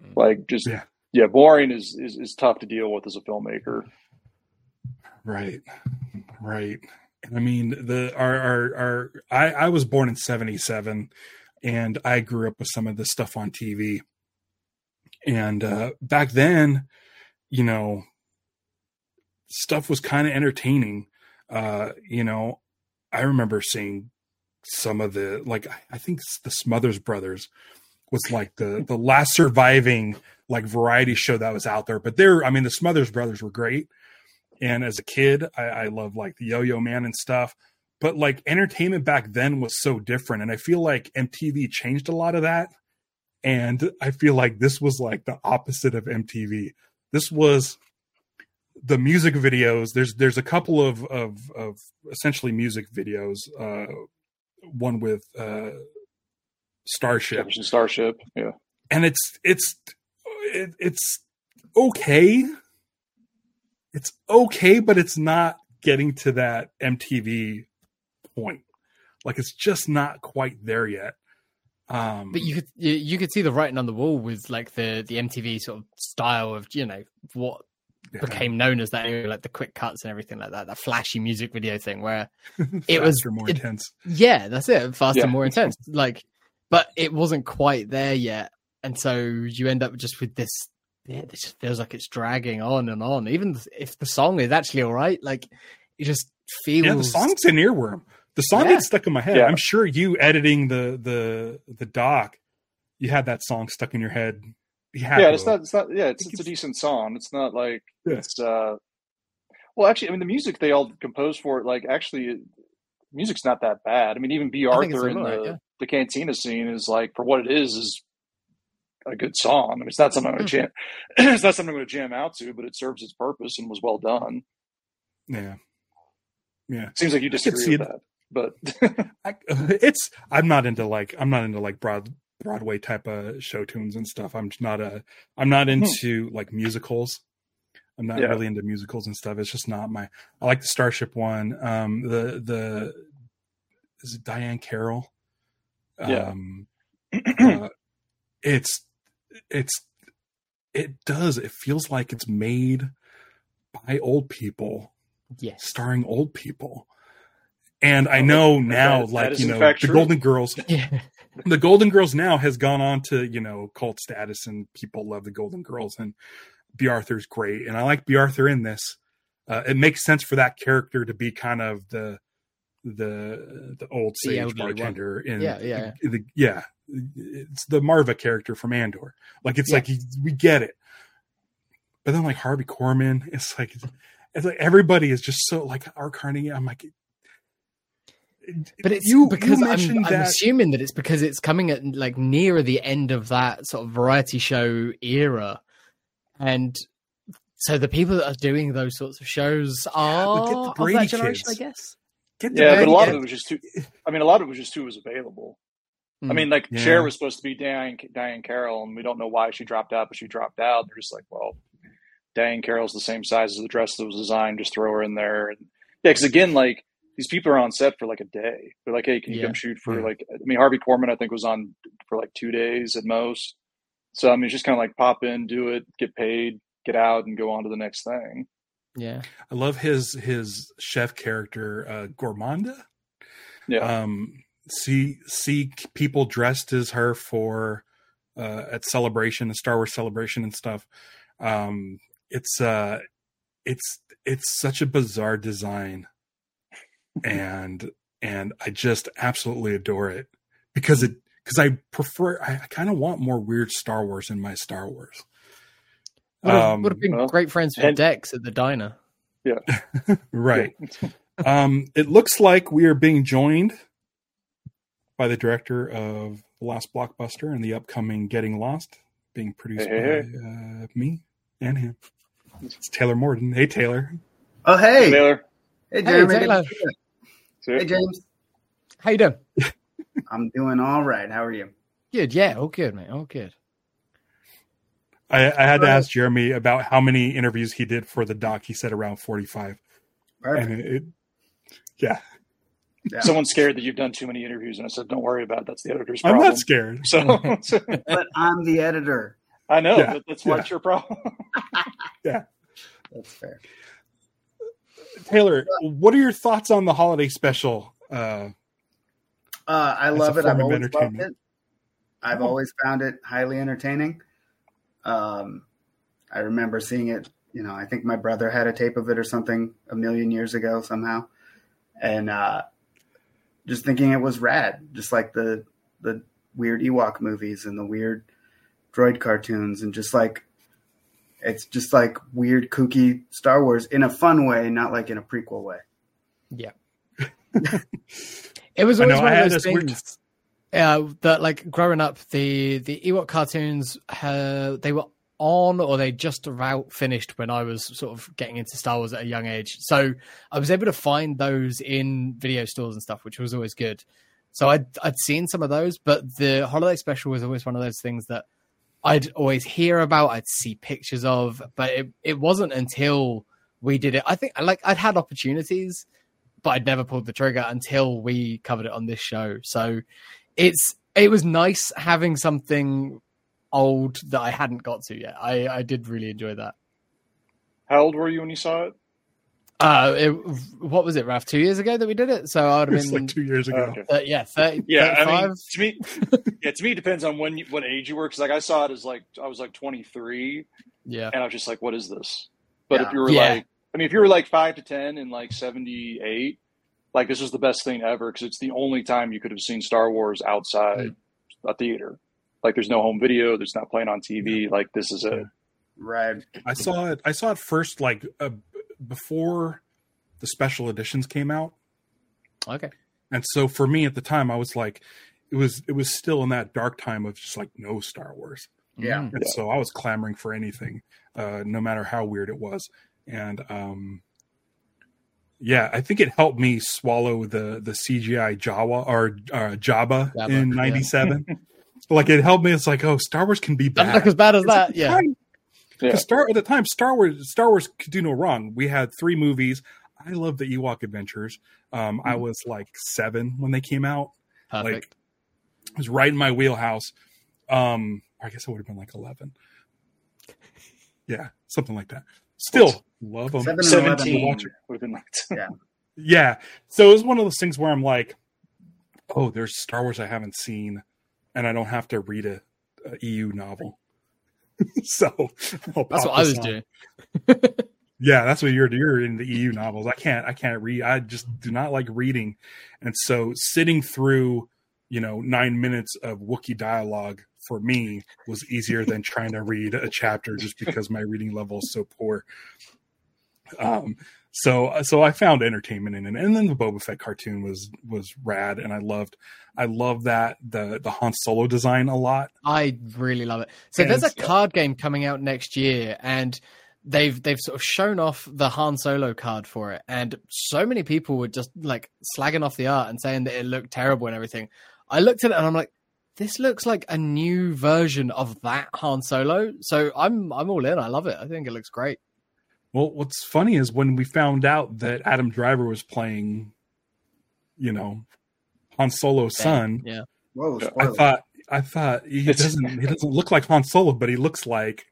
Mm. Like just yeah, yeah boring is, is is tough to deal with as a filmmaker. Right, right. I mean, the our our, our I I was born in '77 and I grew up with some of this stuff on TV. And uh, back then, you know, stuff was kind of entertaining. Uh, you know, I remember seeing some of the like I think the Smothers Brothers was like the the last surviving like variety show that was out there. But they're I mean the Smothers Brothers were great, and as a kid I, I love like the Yo Yo Man and stuff. But like entertainment back then was so different, and I feel like MTV changed a lot of that. And I feel like this was like the opposite of MTV. This was the music videos. There's there's a couple of of, of essentially music videos. Uh, one with uh, Starship, Starship. Yeah, and it's it's it, it's okay. It's okay, but it's not getting to that MTV point. Like it's just not quite there yet. Um, but you could you, you could see the writing on the wall with like the the MTV sort of style of you know what yeah. became known as that area, like the quick cuts and everything like that, that flashy music video thing where it was more it- intense. yeah, that's it, faster, Yeah. more intense. Like, but it wasn't quite there yet, and so you end up just with this. Yeah, this just feels like it's dragging on and on. Even if the song is actually all right, like it just feels. Yeah, the song's an earworm. The song Yeah. gets stuck in my head. Yeah. I'm sure you editing the the the doc, you had that song stuck in your head. You yeah. It's not. It's not. Yeah, it's, think it's a decent song. It's not like Yeah. it's. uh Well, actually, I mean, the music they all composed for it. Like, actually, music's not that bad. I mean, even Bea It's Arthur in the yeah. the Cantina scene is like for what it is is a good song. I mean, it's not something I'm going to jam. it's not something I'm going to jam out to, but it serves its purpose and was well done. yeah, yeah. Seems like you disagree see with it. that, but I, it's I'm not into like I'm not into like broad Broadway type of show tunes and stuff. I'm just not a I'm not into like musicals. I'm not Yeah. really into musicals and stuff. It's just not my. I like the Starship one. Um, the the is it Diahann Carroll? Yeah. Um, uh, it's it's it does. It feels like it's made by old people yes, starring old people. And I know that- now, that- that like is you know, fact the true. Golden Girls, yeah, the Golden Girls now has gone on to you know cult status, and people love the Golden Girls, and Bea Arthur's great, and I like Bea Arthur in this. Uh, it makes sense for that character to be kind of the the the old The sage one. bartender in Yeah, yeah, the, yeah it's the Maarva character from Andor like it's Yeah. like he, we get it but then like Harvey Korman it's like it's like everybody is just so like Art Carney I'm like but it's you because you I'm, mentioned I'm assuming that it's because it's coming at like nearer the end of that sort of variety show era, and so the people that are doing those sorts of shows are but get the of that generation, kids. I guess. get the yeah, but a lot kids. of it was just too. I mean, a lot of it was just who was available. I Mm. mean, like Yeah. Cher was supposed to be Diane Diahann Carroll, and we don't know why she dropped out, but she dropped out. They're just like, well, Diahann Carroll's the same size as the dress that was designed. Just throw her in there. And yeah, because again, like these people are on set for like a day. They're like, hey, can you Yeah. come shoot for Yeah. like? I mean, Harvey Korman, I think, was on for like two days at most. So I mean, it's just kind of like pop in, do it, get paid, get out, and go on to the next thing. yeah, I love his his chef character uh Gormaanda Yeah, um see see people dressed as her for uh at celebration the star wars celebration and stuff um it's uh it's it's such a bizarre design and and i just absolutely adore it because it because i prefer i, I kind of want more weird star wars in my star wars would have, Um, would have been well, great friends with and- Dex at the diner. Yeah, right um it looks like we are being joined by the director of the last blockbuster and the upcoming getting lost being produced Hey, hey, by Uh, me and him it's taylor morden hey taylor Oh, hey. Taylor. Hey, Hey, Jeremy. Taylor. Hey, James. How you doing? I'm doing all right. How are you? Good, yeah, all good, mate, all good. I, I had to ask jeremy about how many interviews he did for the doc he said around 45 Perfect. and it, it yeah Yeah. Someone's scared that you've done too many interviews, and I said, "Don't worry about it. That's the editor's problem." i'm not scared So, so- but I'm the editor. I know Yeah, that, that's why yeah. it's your problem. Yeah, that's fair. Taylor what are your thoughts on the holiday special uh Uh, I love it. I've always loved it. I've Oh. always found it highly entertaining. Um, I remember seeing it. You know, I think my brother had a tape of it or something a million years ago somehow, and uh, just thinking it was rad, just like the the weird Ewok movies and the weird droid cartoons, and just like it's just like weird, kooky Star Wars in a fun way, not like in a prequel way. Yeah. it was I always know, one I of had those this things. Yeah, that like growing up, the the Ewok cartoons, uh, they were on or they just about finished when I was sort of getting into Star Wars at a young age. So I was able to find those in video stores and stuff, which was always good. So I'd I'd seen some of those, but the holiday special was always one of those things that I'd always hear about, I'd see pictures of, but it, it wasn't until we did it. I think like I'd had opportunities, but I'd never pulled the trigger until we covered it on this show. So it's it was nice having something old that I hadn't got to yet. I I did really enjoy that. How old were you when you saw it? Uh, it, what was it, Ralph? Two years ago that we did it, so I would have been like two years ago. Okay. uh, yeah, 30, Yeah, I mean, to me, yeah, to me, it depends on when, you, what age you were. Because like I saw it as like I was like 23, yeah, and I was just like, "What is this?" But Yeah. if you were Yeah. like, I mean, if you were like five to ten in like 78, like this was the best thing ever because it's the only time you could have seen Star Wars outside a theater. Like, there's no home video. There's not playing on TV. Like, this is it. Right. I saw it. I saw it first, like uh, b- before the special editions came out, okay, and so for me at the time, I was like, it was it was still in that dark time of just like no Star Wars, Yeah. Mm. and so I was clamoring for anything, uh, no matter how weird it was, and um, yeah, I think it helped me swallow the the CGI Jawa or uh, Jabba, Jabba, in yeah. '97. like it helped me. It's like, oh, Star Wars can be Doesn't bad. as bad as Because at that. the Yeah, time- Yeah. because Star at the time, Star Wars Star Wars could do no wrong. We had three movies. I love the Ewok Adventures. Um, I was like seven when they came out. perfect. Like it was right in my wheelhouse. Um, I guess I would have been like eleven. Yeah, something like that. Still love them. Seven and 17 watch it. would have been like, Yeah. So it was one of those things where I'm like, oh, there's Star Wars I haven't seen, and I don't have to read a, a EU novel. so That's what I was on. doing. Yeah, that's what you're you're in the EU novels. I can't I can't read. I just do not like reading, and so sitting through you know nine minutes of Wookiee dialogue for me was easier than trying to read a chapter just because my reading level is so poor. Um, so uh, so I found entertainment in it, and then the Boba Fett cartoon was was rad, and I loved I love that the the Han Solo design a lot. I really love it. So And there's a card game coming out next year, and they've they've sort of shown off the Han Solo card for it, and so many people were just like slagging off the art and saying that it looked terrible and everything. I looked at it and I'm like, this looks like a new version of that Han Solo. So I'm I'm all in. I love it. I think it looks great. Well, what's funny is when we found out that Adam Driver was playing, you know, Han Solo's son. Yeah. Whoa, I I thought, I thought he doesn't, he doesn't look like Han Solo, but he looks like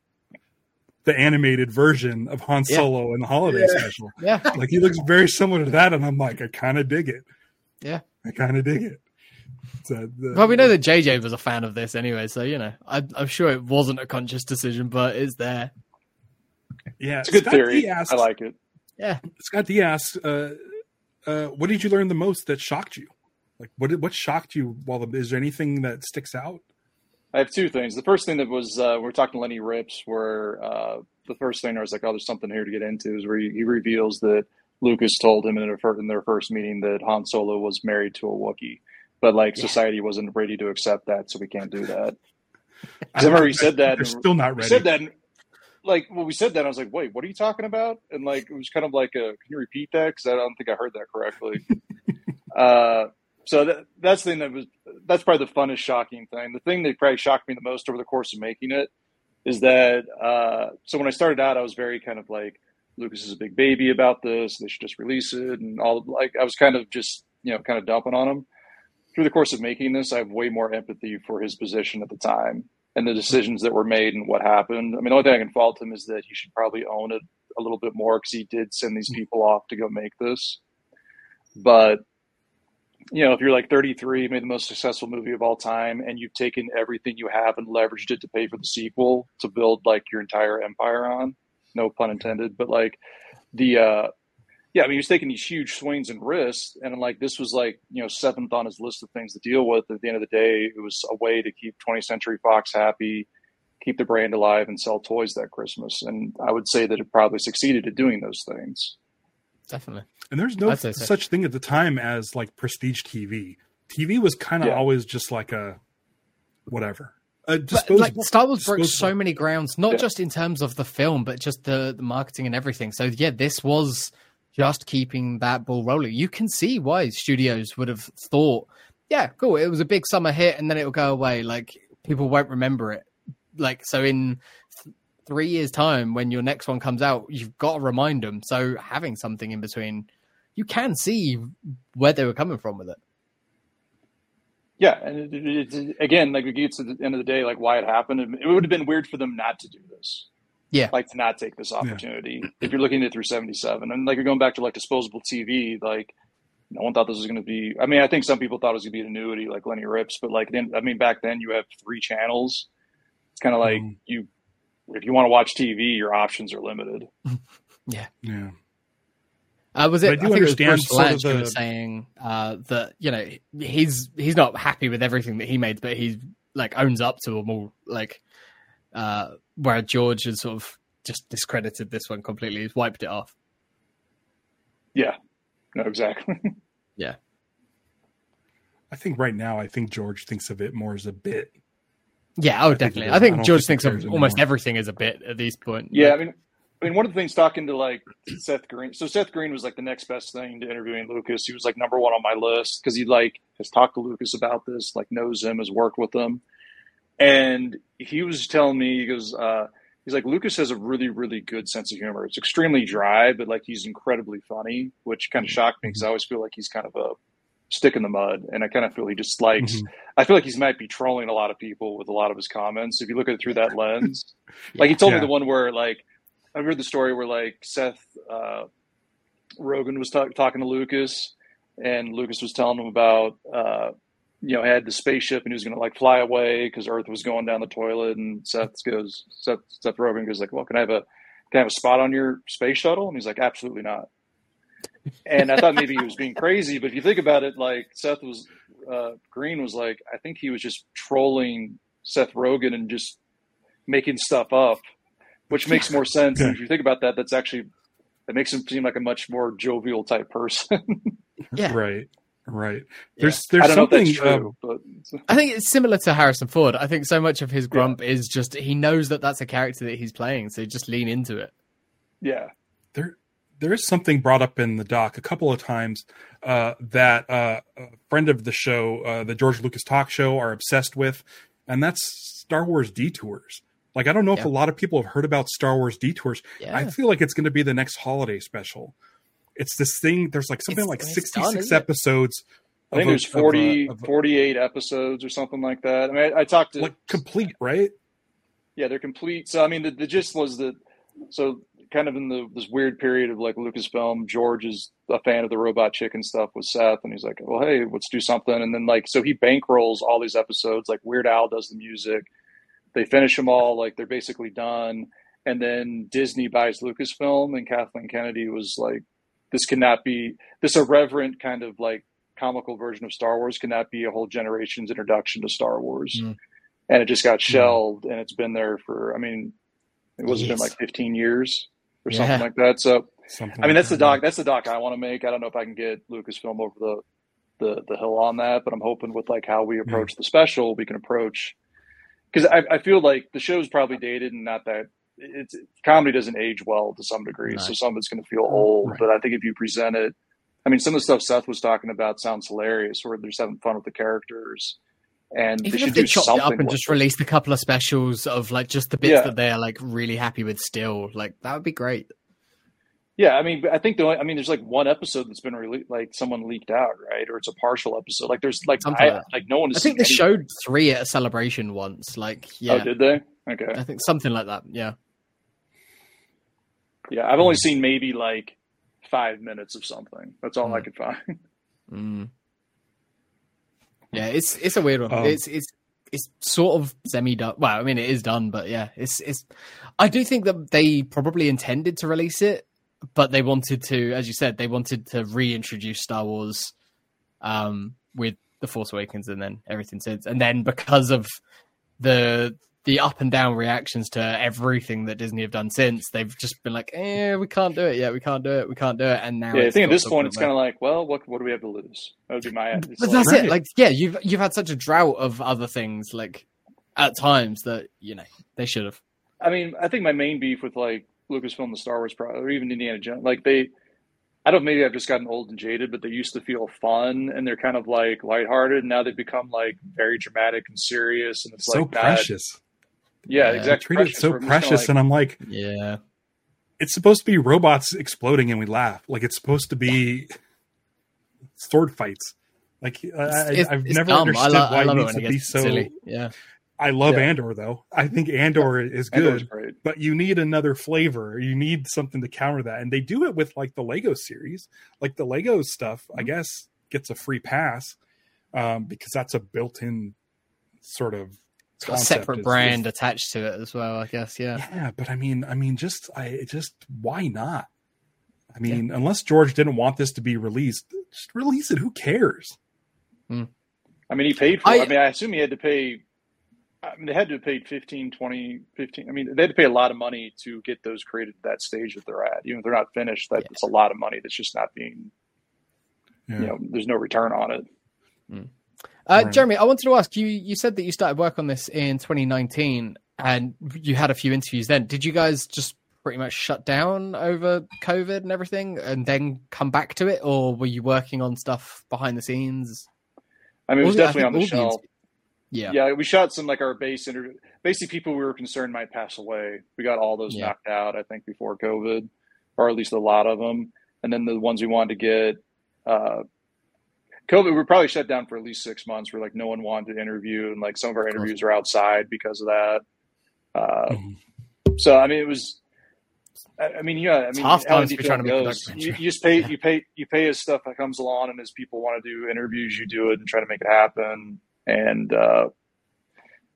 the animated version of Han Yeah. Solo in the holiday Yeah. special. Yeah. Like he looks very similar to that, and I'm like, I kind of dig it. Yeah. I kind of dig it. So the, Well, we know that JJ was a fan of this anyway, so you know, I, I'm sure it wasn't a conscious decision, but it's there. Yeah, it's a good Scott theory. D asks, I like it. Yeah. Scott D asks, uh, uh, what did you learn the most that shocked you? Like, what did, what shocked you? While the, is there anything that sticks out? I have two things. The first thing that was uh, we are talking to Lenny Ripps, where uh, the first thing I was like, "Oh, there's something here to get into," is where he, he reveals that Lucas told him in their, fir- in their first meeting that Han Solo was married to a Wookiee, but like Yeah. society wasn't ready to accept that, so we can't do that. I remember he said that. They're and- still not we ready. said that, and, like when we said that, I was like, "Wait, what are you talking about?" And like it was kind of like, a, "Can you repeat that?" Because I don't think I heard that correctly. uh, so that, that's the thing that was that's probably the funnest, shocking thing. The thing that probably shocked me the most over the course of making it is that. Uh, so when I started out, I was very kind of like, "Lucas is a big baby about this. They should just release it," and all like I was kind of just you know kind of dumping on him. Through the course of making this, I have way more empathy for his position at the time and the decisions that were made and what happened. I mean, the only thing I can fault him is that he should probably own it a little bit more because he did send these people off to go make this. But you know, if you're like 33, made the most successful movie of all time, and you've taken everything you have and leveraged it to pay for the sequel to build like your entire empire on, no pun intended, but like the uh yeah, I mean, he was taking these huge swings and risks, and like this was like you know seventh on his list of things to deal with. At the end of the day, it was a way to keep 20th Century Fox happy, keep the brand alive, and sell toys that Christmas. And I would say that it probably succeeded at doing those things. Definitely. And there's no say so. such thing at the time as like prestige TV. TV was kind of Yeah. always just like a whatever. A But, like Star Wars broke so many grounds, not Yeah. just in terms of the film, but just the, the marketing and everything. So yeah, this was just keeping that ball rolling. You can see why studios would have thought, yeah, cool, it was a big summer hit, and then it'll go away. Like people won't remember it. Like so, in th- three years' time, when your next one comes out, you've got to remind them. So having something in between, you can see where they were coming from with it. Yeah, and it, it, it, again, like we get to the end of the day, like why it happened. It would have been weird for them not to do this. Yeah. like to not take this opportunity. If you're looking at it through 77, and like you're going back to like disposable TV, like no one thought this was going to be. I mean, I think some people thought it was going to be an annuity, like Lenny Ripps, but like then, I mean, back then you have three channels. It's kind of like Mhm. you, if you want to watch TV, your options are limited. yeah. Uh, was it? I I, do think it was understand Bruce sort of the- was saying uh, that you know he's he's not happy with everything that he made, but he like owns up to them all. Like, uh, where George has sort of just discredited this one completely. He's wiped it off. Yeah, no, exactly. Yeah. I think right now, I think George thinks of it more as a bit. Yeah, oh, think definitely. it I is. I think George think thinks of cares almost anymore. everything as a bit at this point. Yeah, I mean, I mean, one of the things talking to like Seth Green. So Seth Green was like the next best thing to interviewing Lucas. He was like number one on my list because he like has talked to Lucas about this, like knows him, has worked with him, and he was telling me he goes, uh, he's like Lucas has a really really good sense of humor. It's extremely dry, but like he's incredibly funny, which kind of shocked me because I always feel like he's kind of a stick in the mud, and I kind of feel he just likes. Mhm. I feel like he might be trolling a lot of people with a lot of his comments. If you look at it through that lens, like he told Yeah. me the one where like I heard the story where like Seth uh, Rogen was ta- talking to Lucas, and Lucas was telling him about uh, you know had the spaceship and he was going to like fly away because Earth was going down the toilet, and Seth goes Seth Seth Rogen goes like, well, can I have a can I have a spot on your space shuttle? And he's like, absolutely not. And I thought maybe he was being crazy, but if you think about it, like Seth was uh, Green was like, I think he was just trolling Seth Rogen and just making stuff up, which makes more sense. And if you think about that, that's actually that makes him seem like a much more jovial type person. yeah. Right. Right. Yeah. There's I there's don't know if something true, uh, but I think it's similar to Harrison Ford. I think so much of his grump is just he knows that that's a character that he's playing, so just lean into it. yeah, there there is something brought up in the doc a couple of times uh, that uh, a friend of the show, uh, the George Lucas Talk Show, are obsessed with, and that's Star Wars detours. Like I don't know if a lot of people have heard about Star Wars detours. Yeah. I feel like it's going to be the next holiday special. It's this thing. There's like something It's- like it's 66 done, episodes. I think of a- there's 40, of a- of a- 48 episodes or something like that. I mean, I, I talked to like complete, right? Yeah, they're complete. So I mean, the, the gist was that so kind of in the this weird period of like Lucasfilm, George is a fan of the Robot Chicken stuff with Seth, and he's like, "Well, hey, let's do something." And then like so he bankrolls all these episodes. Like Weird Al does the music. They finish them all. Like they're basically done. And then Disney buys Lucasfilm, and Kathleen Kennedy was like, "This cannot be this irreverent kind of like comical version of Star Wars cannot be a whole generation's introduction to Star Wars." Mm. and it just got shelved and it's been there for i mean it was been like 15 years or Yeah. something like that so Something i mean like that's the that. doc that's the doc i want to make i don't know if i can get lucasfilm over the the, the hill on that but i'm hoping with like how we approach the special we can approach because I, I feel like the show's probably dated and not that it's comedy doesn't age well to some degree so some of it's going to feel oh, old Right. but i think if you present it i mean some of the stuff seth was talking about sounds hilarious where they're just having fun with the characters and they Even should if they chopped it up and just it. released a couple of specials of like just the bits Yeah. that they're like really happy with still, like that would be great. Yeah, I mean, I think the only, I mean, there's like one episode that's been released, like someone leaked out, right? Or it's a partial episode. Like there's like Something I, like like no one. I think they seen any- showed three at a celebration once. Like, Oh, yeah, did they? Okay. I think something like that. Yeah. Yeah, I've only seen maybe like five minutes of something. That's all I Mm. could find. Mm. Yeah, it's it's a weird one. Um, it's it's it's sort of semi done. Well, I mean, it is done, but yeah, it's it's. I do think that they probably intended to release it but they wanted to, as you said, they wanted to reintroduce Star Wars um, with the Force Awakens, and then everything since. And then because of the the up and down reactions to everything that Disney have done since, they've just been like, "Eh, we can't do it yet. We can't do it. We can't do it." And now, Yeah, I think at this point the it's kind of like, well, what what do we have to lose? That would be my. it's But like- that's Right. it. Like, yeah, you've you've had such a drought of other things, like at times that you know they should have. I mean, I think my main beef with like Lucasfilm, the Star Wars, pro- or even Indiana Jones, like they, I don't. Maybe I've just gotten old and jaded, but they used to feel fun and they're kind of like lighthearted. And now they've become like very dramatic and serious, and it's so like not- precious. Yeah, Yeah, exactly. treat it so where I'm just kinda precious, like- and I'm like, Yeah, it's supposed to be robots exploding and we laugh. Like it's supposed to be sword fights. Like I, I, It's- I've it's never dumb. understood I, lo- why I love it it needs when to be so. silly. Yeah, I love Yeah. Andor though. I think Andor is good, but you need another flavor. You need something to counter that, and they do it with like the Lego series. Like the Lego stuff, I guess gets a free pass um, because that's a built-in sort of it's got a separate It's- brand attached to it as well. I guess. Yeah. Yeah, but I mean, I mean, just I just why not? I mean, unless George didn't want this to be released, just release it. Who cares? Hmm. I mean, he paid for. it. I- I mean, I assume he had to pay. I mean, they had to have paid 15, 20, 15. I mean, they had to pay a lot of money to get those created at that stage that they're at. Even if they're not finished, that, Yeah. that's a lot of money that's just not being, Yeah. you know, there's no return on it. Hmm. Uh, Right. Jeremy, I wanted to ask you. You said that you started work on this in 2019, and you had a few interviews then. Did you guys just pretty much shut down over COVID and everything, and then come back to it, or were you working on stuff behind the scenes? I mean, it was I definitely on the shelf. Yeah. Yeah, we shot some like our base interview. Basically, people we were concerned might pass away. We got all those Yeah. knocked out, I think, before COVID, or at least a lot of them. And then the ones we wanted to get, uh, COVID, we were probably shut down for at least six months. Where like no one wanted to interview, and like some of our interviews are outside because of that. Uh, Mhm. so I mean, it was. I I mean, yeah. I mean, Tough times trying to make goes. You, you just pay, you pay, you pay as stuff that comes along, and as people want to do interviews, you do it and try to make it happen. And uh,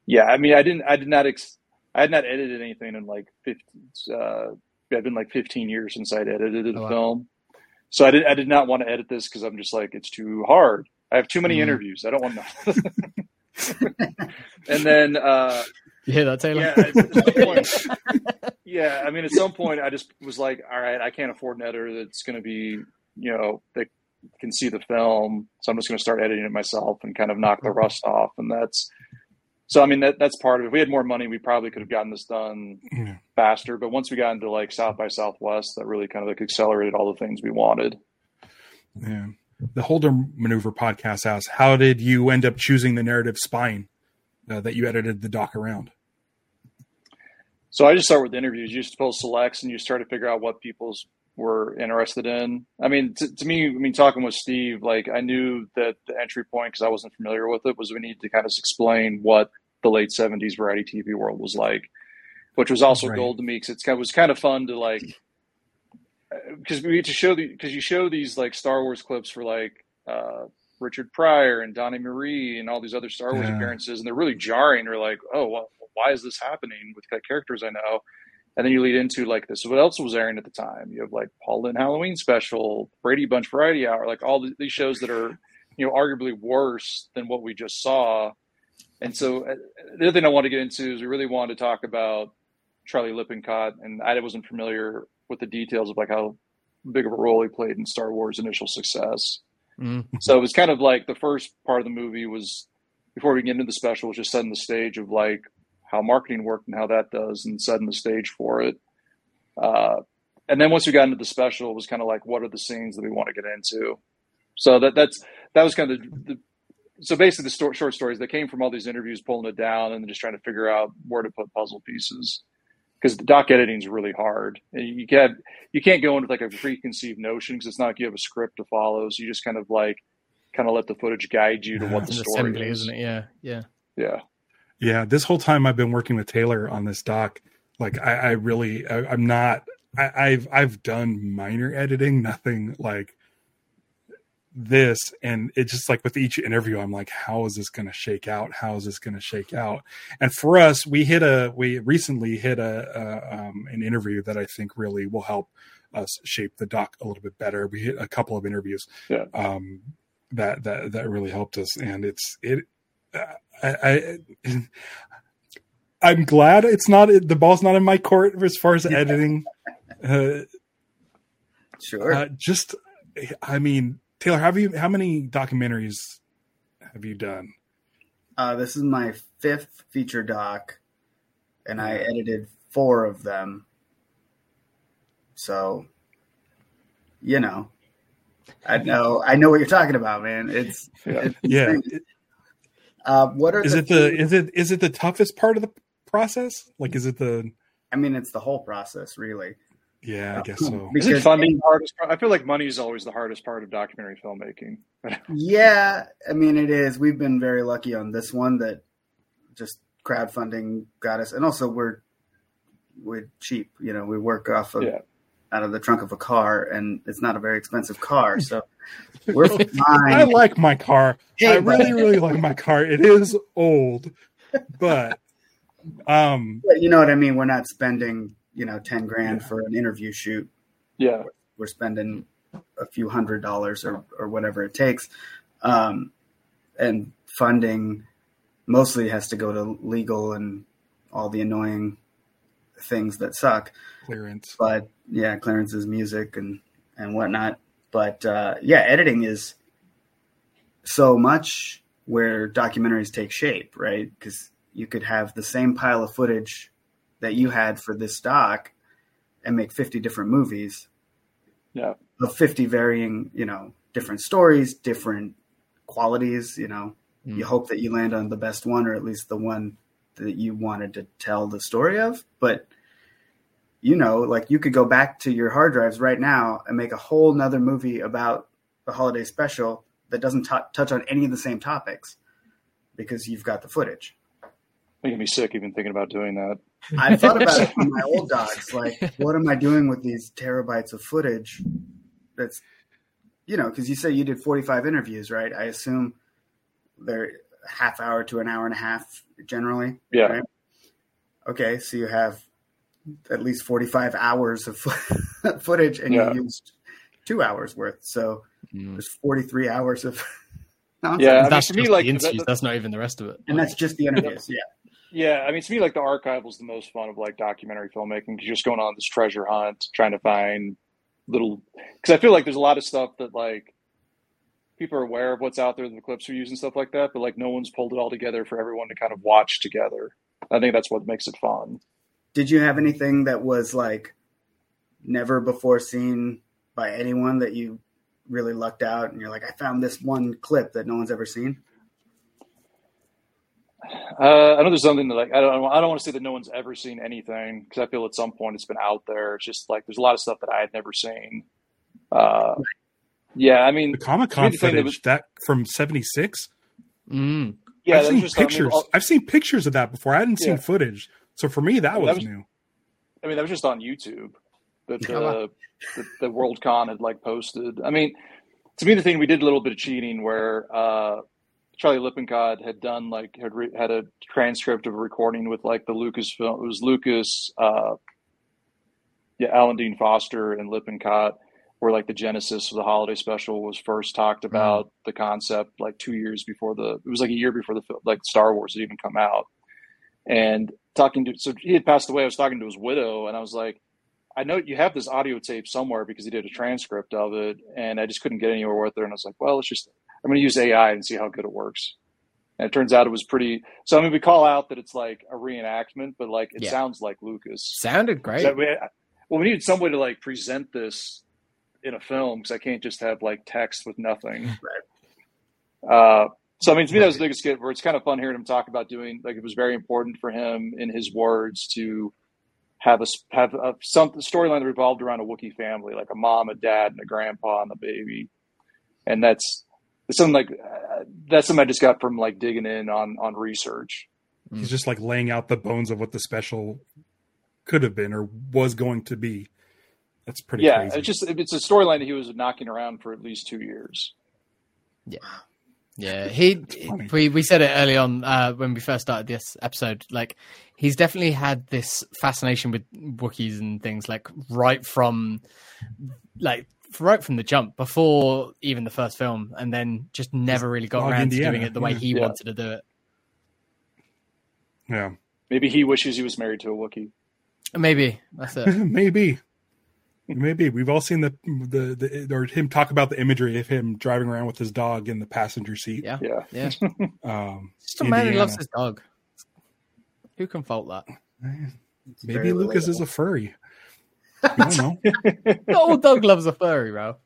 yeah, I mean, I didn't, I did not, ex- I had not edited anything in like 15, uh, it's been like 15 years since I'd edited a Oh, wow. film. So I did, I did not want to edit this because I'm just like, it's too hard. I have too many Mhm. interviews. I don't want to. and then, uh, hear that, Taylor? yeah, at some point, yeah. I mean, at some point, I just was like, all right, I can't afford an editor that's going to be, you know, that can see the film. So I'm just going to start editing it myself and kind of knock the rust off. And that's, so I mean, that that's part of it. If we had more money, we probably could have gotten this done Yeah. faster. But once we got into like South by Southwest, that really kind of like accelerated all the things we wanted. Yeah. The Holdo Maneuver podcast asks, "How did you end up choosing the narrative spine uh, that you edited the doc around?" So I just start with interviews. You just pull selects and you start to figure out what people's were interested in. I mean, to, to me, I mean, talking with Steve, like I knew that the entry point because I wasn't familiar with it was we need to kind of explain what the late '70s variety TV world was like, which was also Right. gold to me because it's kind of, was kind of fun to like because we get to show the because you show these like Star Wars clips for like uh, Richard Pryor and Donny Marie and all these other Star Wars Yeah. appearances, and they're really jarring. They're like, oh, well, why is this happening with the characters I know? And then you lead into like this. What else was airing at the time? You have like Paul Lynde Halloween Special, Brady Bunch Variety Hour, like all the, these shows that are you know arguably worse than what we just saw. And so uh, the other thing I want to get into is we really wanted to talk about Charlie Lippincott, and I wasn't familiar with the details of like how big of a role he played in Star Wars' initial success. Mm. So it was kind of like the first part of the movie was before we get into the special was just setting the stage of like how marketing worked and how that does, and setting the stage for it. Uh, and then once we got into the special, it was kind of like what are the scenes that we want to get into. So that that's that was kind of the, the so basically the sto- short stories that came from all these interviews, pulling it down and just trying to figure out where to put puzzle pieces. Because the doc editing is really hard. And You can't you can't go into like a preconceived notion because it's not like you have a script to follow. So you just kind of like kind of let the footage guide you to what the story assembly, is. isn't it? Yeah, yeah. Yeah. Yeah, this whole time I've been working with Taylor on this doc. Like, I, I really, I, I'm not. I, I've I've done minor editing, nothing like this, and it's just like with each interview, I'm like, how is this going to shake out? How is this going to shake out? And for us, we hit a we recently hit a, a um, an interview that I think really will help us shape the doc a little bit better. We hit a couple of interviews Yeah. um, that that that really helped us, and it's it. I, I I'm glad it's not the ball's not in my court as far as editing. Uh, Sure. uh, just, I mean, Taylor, have you how many documentaries have you done? Uh, this is my fifth feature doc, and I edited four of them. So, you know, I know I know what you're talking about, man. It's, Yeah. it's Yeah. Uh, what are is the it the few- is it is it the toughest part of the process? Like, is it the? I mean, it's the whole process, really. Yeah, I guess so. Is it Because- funding the hardest part? I feel like money is always the hardest part of documentary filmmaking. Yeah, I mean, it is. We've been very lucky on this one that just crowdfunding got us, and also we're we're cheap. You know, we work off of Yeah. Out of the trunk of a car, and it's not a very expensive car, so we're fine. I like my car. Hey, I really, really like my car. It is old, but um, But you know what I mean? We're not spending you know ten grand for an interview shoot. Yeah. We're spending a few hundred dollars or or whatever it takes, um, and funding mostly has to go to legal and all the annoying things that suck. clearance. but yeah, clearances, music, and and whatnot. But uh, yeah, editing is so much where documentaries take shape, right? Because you could have the same pile of footage that you had for this doc and make 50 different movies Yeah. of 50 varying, you know, different stories, different qualities, you know. Mm. You hope that you land on the best one or at least the one that you wanted to tell the story of, but you know, like you could go back to your hard drives right now and make a whole nother movie about the holiday special that doesn't t- touch on any of the same topics because you've got the footage. Making me sick even thinking about doing that. I thought about it my old docs. Like, what am I doing with these terabytes of footage? That's, you know, because you say you did 45 interviews, right? I assume they're a half hour to an hour and a half generally. Yeah. Right. Okay, so you have at least 45 hours of footage and Yeah. you used two hours worth. So Mm. there's 43 hours of nonsense. Yeah. I mean, that's to me, just like, the that- interviews. that- that's not even the rest of it. And that's just the interviews. Yeah. Yeah, I mean, to me, like the archive was the most fun of like documentary filmmaking because you're just going on this treasure hunt, trying to find little. Because I feel like there's a lot of stuff that like people are aware of what's out there, the clips are and stuff like that, but like no one's pulled it all together for everyone to kind of watch together. I think that's what makes it fun. Did you have anything that was like never before seen by anyone that you really lucked out and you're like, I found this one clip that no one's ever seen? Uh, I know there's something that like I don't I don't want to say that no one's ever seen anything because I feel at some point it's been out there. It's just like there's a lot of stuff that I had never seen. Uh, yeah, I mean, The Comic Con mean, the thing that footage was- that from '76. Mm. yeah, I've seen was just I mean, pictures. all- I've seen pictures of that before. I hadn't seen Yeah. footage, so for me that That was, was- new. I mean, that was just on YouTube that Oh, wow. uh, that, that WorldCon had like posted. I mean, to me, the thing we did a little bit of cheating where uh, Charlie Lippincott had done like had re- had a transcript of a recording with like the Lucas film. It was Lucas, uh, yeah, Alan Dean Foster and Lippincott, where like the genesis of the holiday special was first talked mm. about. The concept like two years before the it was like a year before the like Star Wars had even come out, and talking to so he had passed away. I was talking to his widow, and I was like. I know you have this audio tape somewhere because he did a transcript of it, and I just couldn't get anywhere with it. And I was like, well, let's just, I'm going to use AI and see how good it works. And it turns out it was pretty. So I mean, we call out that it's like a reenactment, but like it Yeah. sounds like Lucas. Sounded great. So we, well, we needed some way to like present this in a film because I can't just have like text with nothing. Uh, so I mean, to me, that was the biggest skit where it's kind of fun hearing him talk about doing like it was very important for him in his words to have a have a, some storyline that revolved around a Wookiee family, like a mom, a dad, and a grandpa and a baby, and that's something like uh, that's something I just got from like digging in on on research. He's just like laying out the bones of what the special could have been or was going to be. That's pretty yeah, crazy. it's just it's a storyline that he was knocking around for at least two years. Yeah, Yeah, he we, we said it early on uh, when we first started this episode. Like, he's definitely had this fascination with Wookiees and things. Like right from, like right from the jump, before even the first film, and then just never really got Dog around to doing it the way he Yeah. wanted to do it. Yeah, Maybe he wishes he was married to a Wookiee. Maybe that's it. maybe, maybe we've all seen the the the or him talk about the imagery of him driving around with his dog in the passenger seat. Yeah, Yeah. yeah. Um, Just a man who loves his dog. Who can fault that? It's Maybe very Lucas is a furry. You don't know, Not all dog loves a furry, bro.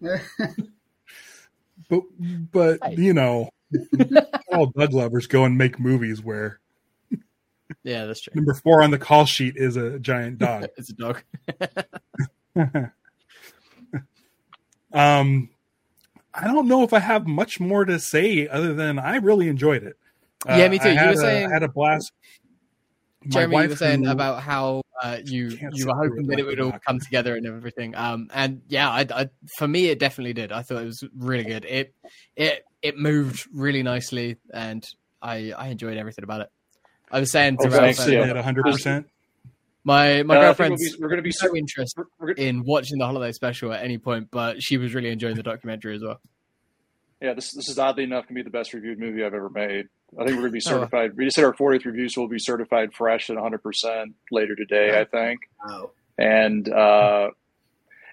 but but Hey. you know, all dog lovers go and make movies where Yeah, that's true. number four on the call sheet is a giant dog. It's a dog. um, I don't know if I have much more to say other than I really enjoyed it. Yeah, me too. I You were a- saying- I had a blast. My Jeremy, you were saying about how uh, you you were hoping that it would all come together and everything. Um, and yeah, I, I, for me, it definitely did. I thought it was really good. It it it moved really nicely, and I I enjoyed everything about it. I was saying to Oh, Ralph, uh, yeah. hundred percent. My my Uh, girlfriend's we're going to be so interested we're, we're, in watching the holiday special at any point, but she was really enjoying the documentary as well. yeah. This this is oddly enough going to be the best reviewed movie I've ever made. I think we're going to be Oh, certified. We just hit our 40th review, so we'll be certified fresh at 100 percent later today. I think. Wow. And uh,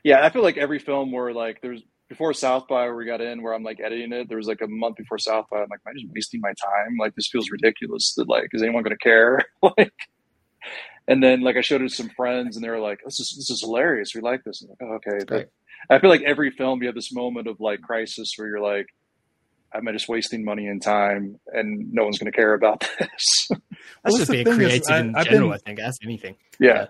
yeah, I feel like every film where like there's before South by where we got in, where I'm like editing it, there was like a month before South by. I'm like, am I just wasting my time? Like this feels ridiculous. That like, is anyone going to care? like, and then like I showed it to some friends, and they were like, this is this is hilarious. We like this. I'm like, oh, okay. But I feel like every film you have this moment of like crisis where you're like, "I'm I just wasting money and time, and no one's going to care about this? That's Well, just the being thing is, creative I- in I've general. been- I think that's anything. yeah.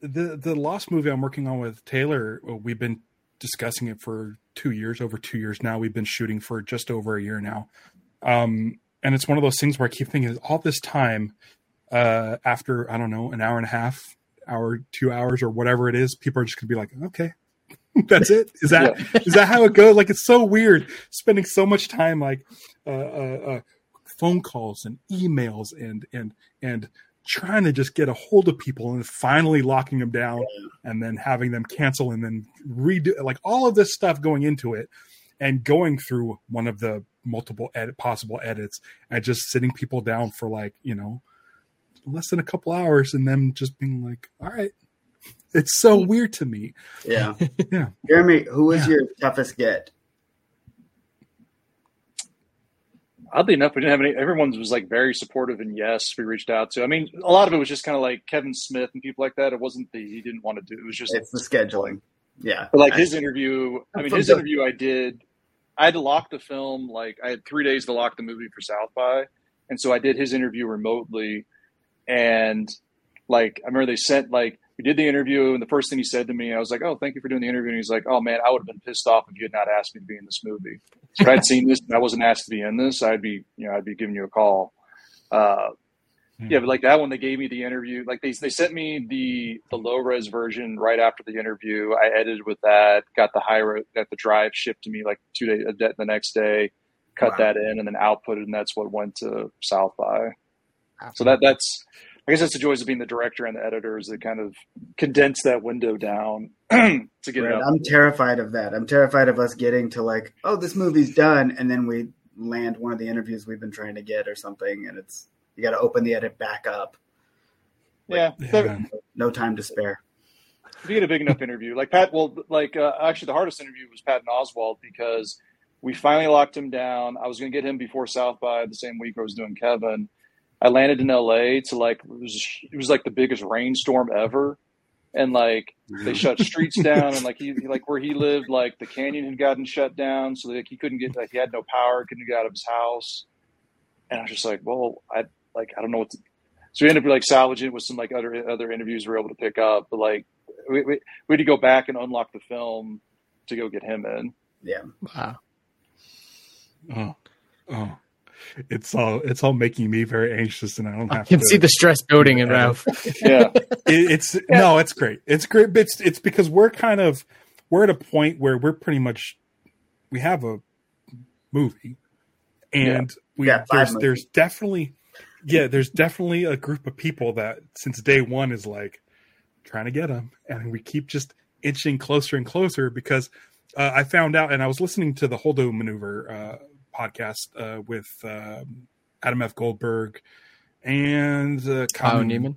the the Lost movie I'm working on with Taylor, uh, we've been discussing it for two years, over two years now. We've been shooting for just over a year now, um, and it's one of those things where I keep thinking, all this time, uh, after I don't know, an hour and a half, hour, two hours, or whatever it is, people are just gonna be like, okay. That's it. Is that is that how it goes? Like it's so weird spending so much time like uh, uh, uh, phone calls and emails and and and trying to just get a hold of people and finally locking them down and then having them cancel and then redo like all of this stuff going into it and going through one of the multiple edit possible edits and just sitting people down for like you know less than a couple hours and them just being like all right it's so weird to me Yeah. Yeah. Jeremy, who was Yeah. your toughest get? oddly enough, we didn't have any. Everyone was like very supportive, and yes, we reached out to. I mean, a lot of it was just kind of like Kevin Smith and people like that. It wasn't the he didn't want to do. It It was just It's the scheduling. Yeah. but like his interview. I mean, his the- interview, I did. I had to lock the film. Like I had three days to lock the movie for South by, and so I did his interview remotely. And like I remember they sent like we did the interview, and the first thing he said to me, I was like, "Oh, thank you for doing the interview." And he's like, "Oh man, I would have been pissed off if you had not asked me to be in this movie. If I'd seen this and I wasn't asked to be in this, I'd be you know I'd be giving you a call." Uh, yeah, but like that one, they gave me the interview. Like they they sent me the the low res version right after the interview. I edited with that, got the high re- got the drive shipped to me like two days the next day, cut Wow. that in, and then outputted, and that's what went to South by. So that that's I guess that's the joys of being the director and the editor is that kind of condense that window down to get it Right. out. I'm terrified of that. I'm terrified of us getting to like, oh, this movie's done, and then we land one of the interviews we've been trying to get or something, and it's you got to open the edit back up. Yeah, Yeah. No time to spare. if you get a big enough interview, like Pat, well, like uh, actually the hardest interview was Patton Oswalt because we finally locked him down. I was going to get him before South by the same week I was doing Kevin. I landed in LA to like it was it was like the biggest rainstorm ever, and like they shut streets down and like he like where he lived like the canyon had gotten shut down. So like he couldn't get like he had no power couldn't get out of his house. And i was just like well i like i don't know what to so we ended up like salvaging it with some like other other interviews we were able to pick up. But like we, we, we had to go back and unlock the film to go get him in. Yeah. Wow. Oh, oh, it's all it's all making me very anxious, and I don't I have can to. see the stress building in Ralph. yeah It- it's no, it's great. It's great. But it's it's because we're kind of we're at a point where we're pretty much we have a movie, and we Yeah, five there's there's definitely yeah there's definitely a group of people that since day one is like trying to get them and we keep just inching closer and closer because uh, i found out and i was listening to the holdo maneuver uh, podcast uh, with um adam f goldberg and uh, Kyle Neiman. Newman.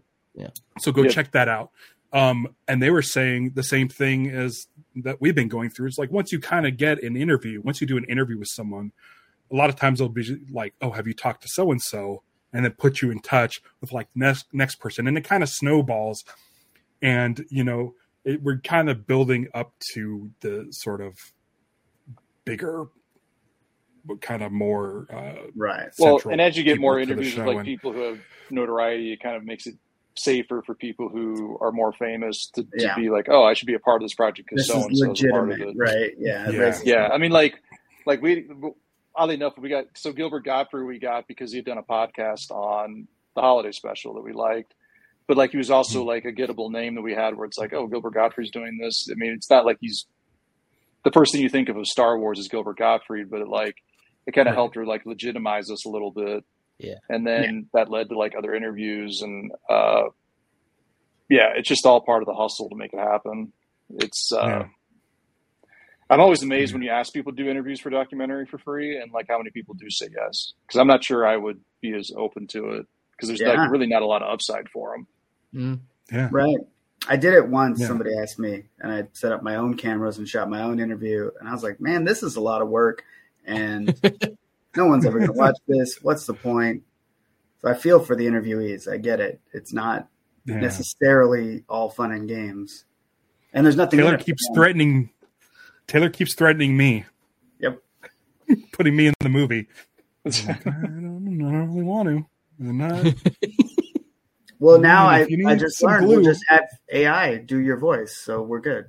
so go Yeah. check that out. Um, and they were saying the same thing as that we've been going through. It's like once you kind of get an interview, once you do an interview with someone, a lot of times they'll be like, "Oh, have you talked to so and so?" and then put you in touch with like next next person, and it kind of snowballs. And you know, it, we're kind of building up to the sort of bigger, but kind of more uh, Right. Well, and as you get more interviews with like and- people who have notoriety, it kind of makes it safer for people who are more famous to, to Yeah. be like, oh, I should be a part of this project because This so and so is a part of legitimate, it. right? Yeah. Yeah. Yeah, I mean, like, like we oddly enough, we got so Gilbert Gottfried we got because he had done a podcast on the holiday special that we liked, but like he was also Hmm. like a gettable name that we had where it's like, oh, Gilbert Gottfried's doing this. I mean, it's not like he's the first thing you think of of Star Wars is Gilbert Gottfried, but it like it kind of Right. helped her like legitimize us a little bit. Yeah. and then that led to like other interviews and uh, yeah, it's just all part of the hustle to make it happen. It's uh, Yeah. I'm always amazed when you ask people to do interviews for documentary for free and like how many people do say yes. Because I'm not sure I would be as open to it because there's Yeah. like really not a lot of upside for them. Mm. yeah. Right. I did it once. Yeah. Somebody asked me, and I set up my own cameras and shot my own interview. And I was like, man, this is a lot of work. And no one's ever going to watch this. What's the point? So I feel for the interviewees. I get it. It's not Yeah. necessarily all fun and games. And there's nothing. in Taylor keeps threatening. Taylor keeps threatening me. Yep. Putting me in the movie. I'm like, I don't, I don't really want to. And I- Well, now I I, mean, if I just some learned we'll just have AI do your voice, so we're good.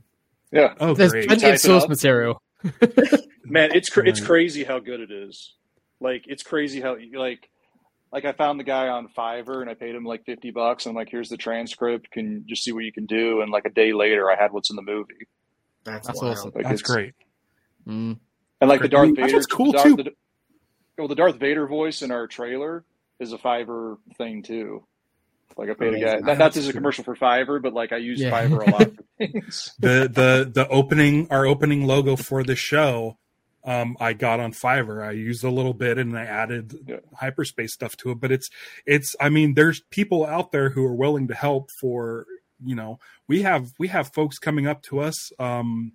Yeah, oh, There's great. plenty of source material. Man, it's cra- it's crazy how good it is. Like it's crazy how like like I found the guy on Fiverr and I paid him like fifty bucks. And I'm like, here's the transcript. Can just see what you can do? And like a day later, I had what's in the movie. That's, That's wild. awesome. Like That's great. Mm. And like the Darth Vader, what's cool, the, too. The, well, the Darth Vader voice in our trailer is a Fiverr thing too. Like I paid a guy. Amazing. That, not as a commercial for Fiverr, but like I use Yeah. Fiverr a lot for things. The the the opening our opening logo for the show. Um, I got on Fiverr. I used a little bit and I added Yeah. hyperspace stuff to it. But it's it's. I mean, there's people out there who are willing to help. For you know, we have we have folks coming up to us, um,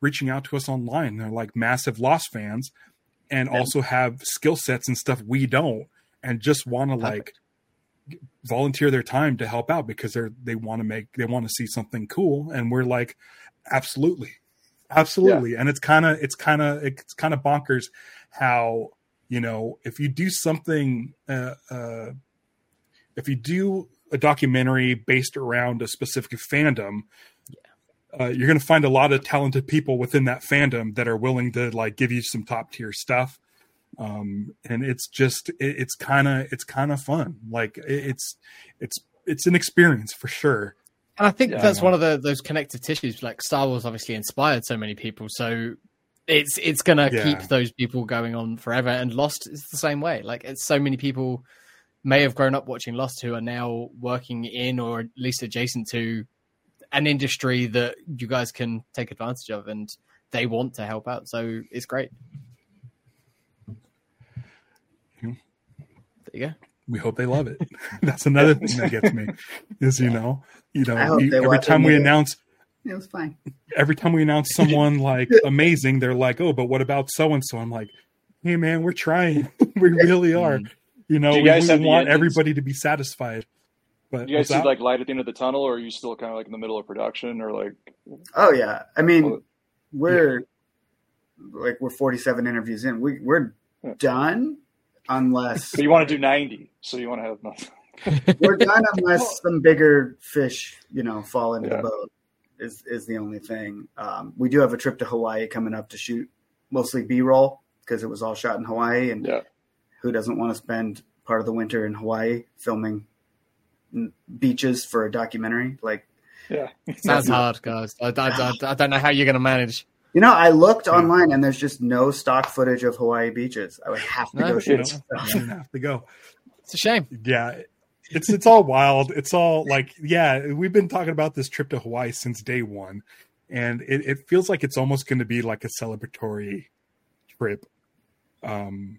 reaching out to us online. They're like massive Lost fans, and Yeah. also have skill sets and stuff we don't, and just want to like volunteer their time to help out because they're they want to make they want to see something cool and we're like absolutely absolutely. And it's kind of it's kind of it's kind of bonkers how you know if you do something uh, uh if you do a documentary based around a specific fandom uh, you're going to find a lot of talented people within that fandom that are willing to like give you some top tier stuff. Um and it's just it, it's kind of it's kind of fun. Like it, it's it's it's an experience for sure And I think Yeah. that's one of the those connective tissues. Like Star Wars, obviously inspired so many people, so it's it's gonna Yeah. keep those people going on forever. And Lost is the same way. Like it's so many people may have grown up watching Lost who are now working in or at least adjacent to an industry that you guys can take advantage of, and they want to help out. So it's great. There you go. We hope they love it that's another thing that gets me is you know you know hope every time we it. announce It was fine. every time we announce someone like amazing they're like oh but what about so and so i'm like hey man we're trying we really are Mm. you know you we, guys we have want everybody to be satisfied but do You guys see that? like light at the end of the tunnel, or are you still kind of like in the middle of production, or like Oh yeah. I mean, we're like we're 47 interviews in. We we're Yeah. done unless but you want to do ninety, so you want to have nothing. we're done unless some bigger fish, you know, fall into Yeah. the boat. Is is the only thing. Um, we do have a trip to Hawaii coming up to shoot mostly B roll because it was all shot in Hawaii, and Yeah. who doesn't want to spend part of the winter in Hawaii filming beaches for a documentary? Like, yeah Sounds hard, guys. I, I, I, I don't know how you're going to manage. You know, I looked online and there's just no stock footage of Hawaii beaches. I would have to No, go it's- shoot. You know, have to go. It's a shame. Yeah, it's it's all wild. It's all like yeah, we've been talking about this trip to Hawaii since day one, and it, it feels like it's almost going to be like a celebratory trip. Um,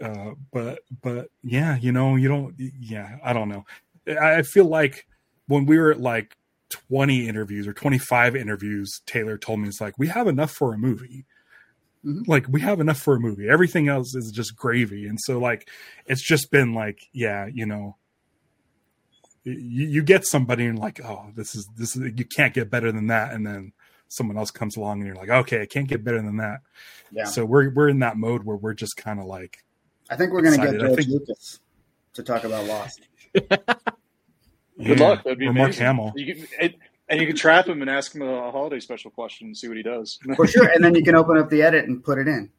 uh, but but yeah, you know, you don't. Yeah, I don't know. I I feel like when we were at like 20 interviews or 25 interviews, Taylor told me it's like we have enough for a movie. Mhm. Like we have enough for a movie. Everything else is just gravy. And so like it's just been like, yeah, you know, you, you get somebody and like, oh, this is this is you can't get better than that, and then someone else comes along and you're like, okay, I can't get better than that. Yeah. So we're we're in that mode where we're just kind of like, I think we're going to get Excited. I George think- Lucas to talk about Lost. Good yeah, luck. That'd be or amazing. Mark Hamill. You can, it, and you can trap him and ask him a holiday special question and see what he does. For sure. And then you can open up the edit and put it in.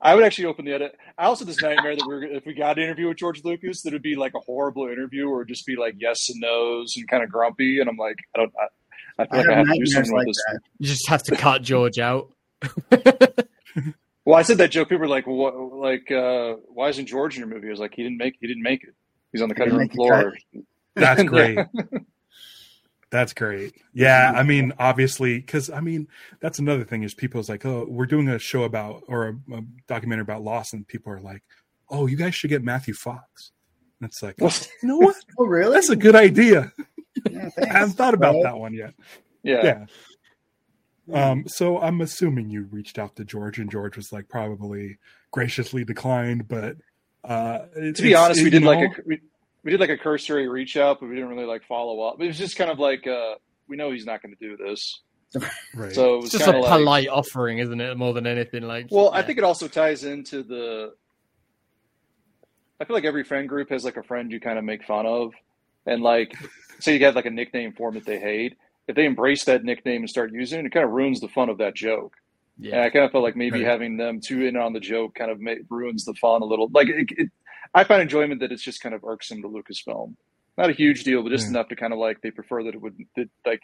I would actually open the edit. I also had this nightmare that we are if we got an interview with George Lucas, that it'd be like a horrible interview or just be like yes and no's and kind of grumpy. And I'm like, I don't. I, I feel I like I have have to do something like with this. that. You just have to cut George out. Well, I said that joke. People were like, what, like, uh, why isn't George in your movie? I was like, he didn't make. He didn't make it. He's on the cutting room make the floor. That's great. That's great. Yeah, I mean, obviously, because I mean, that's another thing is people's like, oh, we're doing a show about or a, a documentary about Lost, and people are like, oh, you guys should get Matthew Fox. And it's like, you know what? Oh, really? That's a good idea. Yeah, I haven't thought about that one yet. yeah. Yeah. Um, so I'm assuming you reached out to George, and George was like probably graciously declined, but uh, to be honest, we did like a we, we did like a cursory reach out, but we didn't really like follow up. It was just kind of like uh, we know he's not going to do this, right. so it It's just a like. polite offering, isn't it? More than anything, like. Well, I think it also ties into the. I feel like every friend group has like a friend you kind of make fun of, and like, say you have like a nickname for them that they hate. If they embrace that nickname and start using it, it kind of ruins the fun of that joke. And Yeah. I kind of felt like maybe Right. having them too in on the joke kind of ma- ruins the fun a little. Like, it, it, I find enjoyment that it's just kind of irksome to Lucasfilm. Not a huge deal, but just Yeah. enough to kind of like they prefer that it would that, like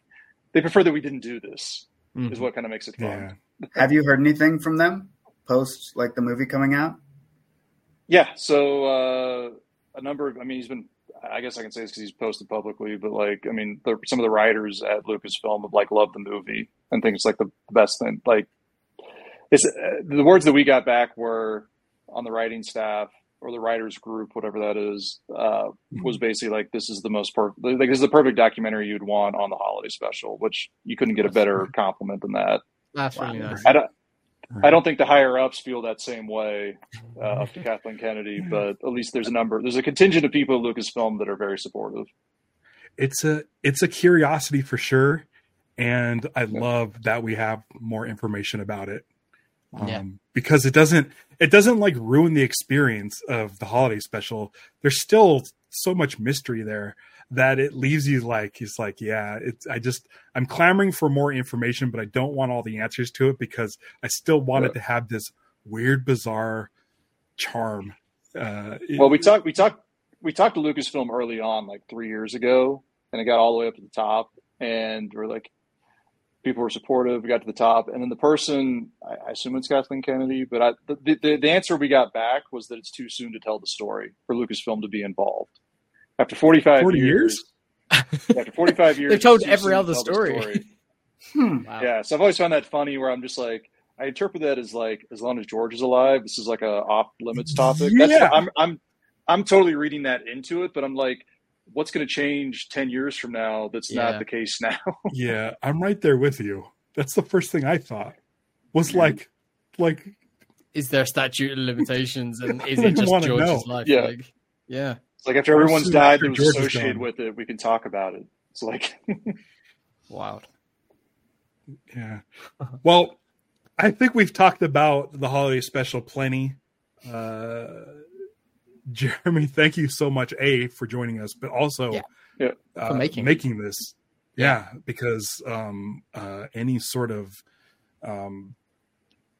they prefer that we didn't do this. Mhm. Is what kind of makes it fun. yeah. Have you heard anything from them post like the movie coming out? Yeah. So uh, a number of, I mean, he's been. I guess I can say this because he's posted publicly, but like, I mean, the, some of the writers at Lucasfilm have like loved the movie and think it's like the best thing. Like, it's uh, the words that we got back were on the writing staff or the writers group, whatever that is, uh, was basically like, this is the most perfect. Like, this is the perfect documentary you'd want on the holiday special, which you couldn't get a better compliment than that. That's really Wow. nice. I don't. I don't think the higher ups feel that same way uh, up to Kathleen Kennedy, but at least there's a number, there's a contingent of people at Lucasfilm that are very supportive. it's a it's a curiosity for sure and i love that we have more information about it um, Yeah. because it doesn't it doesn't like ruin the experience of the holiday special there's still so much mystery there that it leaves you like it's like yeah it's i just i'm clamoring for more information but i don't want all the answers to it because i still want it Yeah. to have this weird bizarre charm uh Well, we talked, we talked, we talked to Lucasfilm early on, like three years ago, and it got all the way up to the top, and we're like, people were supportive. We got to the top, and then the person, I, I assume it's Kathleen Kennedy, but I, the, the the answer we got back was that it's too soon to tell the story for Lucasfilm to be involved. After 45 40 years, after 45 years, They've told every soon to other story. Hmm. Wow. Yeah, so I've always found that funny where I'm just like, I interpret that as like, as long as George is alive, this is like a off limits topic. That's Yeah. I'm I'm I'm totally reading that into it, but I'm like, what's going to change ten years from now? That's Yeah. not the case now. yeah i'm right there with you that's the first thing i thought was like like Is there statute of limitations, and is it just wanna George's know. life? Yeah. Like, yeah. it's like after everyone's died after that was associated with it, we can talk about it. It's like, Wild. Yeah. Well, I think we've talked about the holiday special plenty. Uh, Jeremy, thank you so much, A, for joining us, but also Yeah. Yeah. uh, For making making this. Yeah, because um, uh, any sort of um,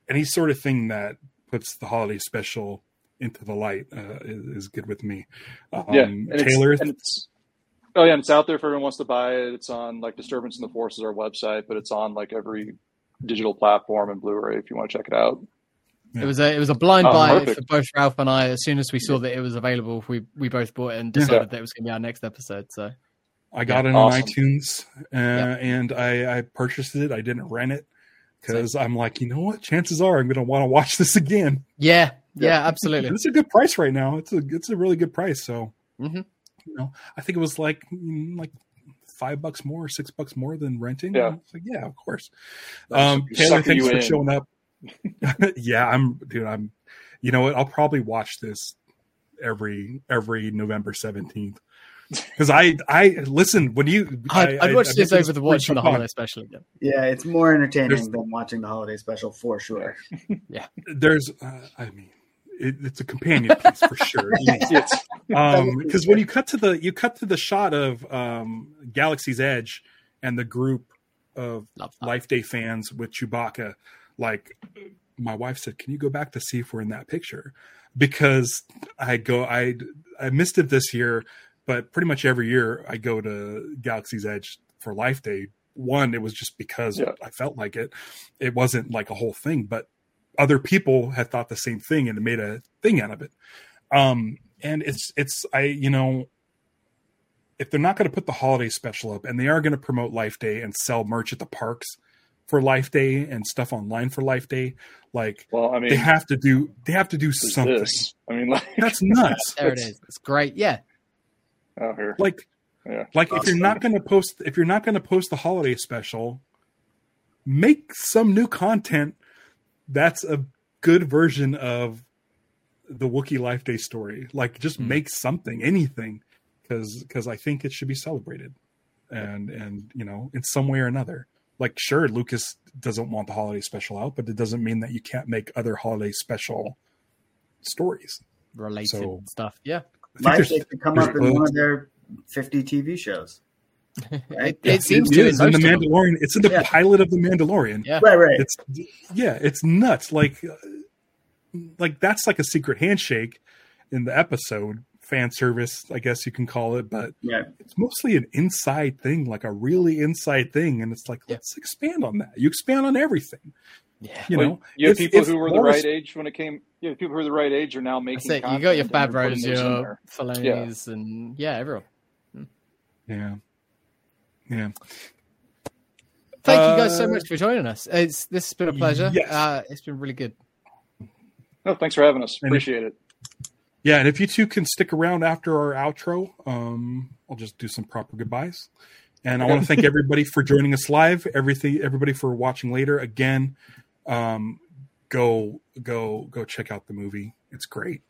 any sort of thing that puts the holiday special into the light uh, is, is good with me. Um, yeah, and it's, Taylor, and it's oh yeah, and it's out there if everyone wants to buy it. It's on like Disturbance in the Force is our website, but it's on like every digital platform and Blu-ray if you want to check it out. It was a it was a blind Oh, buy perfect. for both Ralph and I. As soon as we saw that it was available, we we both bought it and decided that it was going to be our next episode. So I got Yeah, it awesome. on iTunes uh, Yeah. and I, I purchased it. I didn't rent it because I'm like, you know what? Chances are I'm going to want to watch this again. yeah, yeah, absolutely. It's a good price right now. It's a it's a really good price. So Mhm. you know, I think it was like mm, like five bucks more, six bucks more than renting. Yeah. Like yeah, of course. Um, Taylor, thanks for in. showing up. yeah, I'm dude. I'm. You know what? I'll probably watch this every every November seventeenth because I I listen when you. I'd, I, I'd watch I- I this mentioned over the before we watching the holiday special again. Yeah, it's more entertaining There's- than watching the holiday special for sure. Yeah, there's, uh, I mean, it, it's a companion piece for sure. It's, um because when you cut to the you cut to the shot of um galaxy's edge and the group of life day fans with chewbacca like my wife said can you go back to see if we're in that picture? Because i go i i missed it this year but pretty much every year i go to galaxy's edge for life day. One it was just because Yeah. i felt like it. It wasn't like a whole thing but other people had thought the same thing and made a thing out of it. Um and it's it's i you know if they're not going to put the holiday special up and they are going to promote life day and sell merch at the parks for life day and stuff online for life day like well, I mean, they have to do they have to do something this. I mean, like, that's nuts There it is. It's great. Yeah, out here. like Yeah. like if you're not going to post if you're not going to post the holiday special make some new content that's a good version of the Wookiee Life Day story. Like just Hmm. make something, anything, because because I think it should be celebrated, and and you know in some way or another. Like sure, Lucas doesn't want the holiday special out, but it doesn't mean that you can't make other holiday special stories. related So- stuff. Yeah, I think Life there's- Day could come up in one of their 50 TV shows. it, Yeah, it seems it to is in in the most of them. Mandalorian. It's in the Yeah. pilot of the Mandalorian. Yeah, Right, right. it's yeah it's nuts like like that's like a secret handshake in the episode fan service i guess you can call it but yeah. it's mostly an inside thing like a really inside thing and it's like Yeah. let's expand on that you expand on everything yeah. you Well, know you have if- people if who were the Morris- right age when it came. You have people who were the right age are now making. That's it. You got your content and Favreau's, putting those in your there. Filoni's, and yeah, everyone. yeah yeah Thank you guys so Uh, much for joining us. It's this has been a pleasure. yes. Uh, it's been really good. No, thanks for having us. And- Appreciate it. Yeah and if you two can stick around after our outro um i'll just do some proper goodbyes. And i want to thank everybody for joining us live everything everybody for watching later. Again um go go go check out the movie. It's great.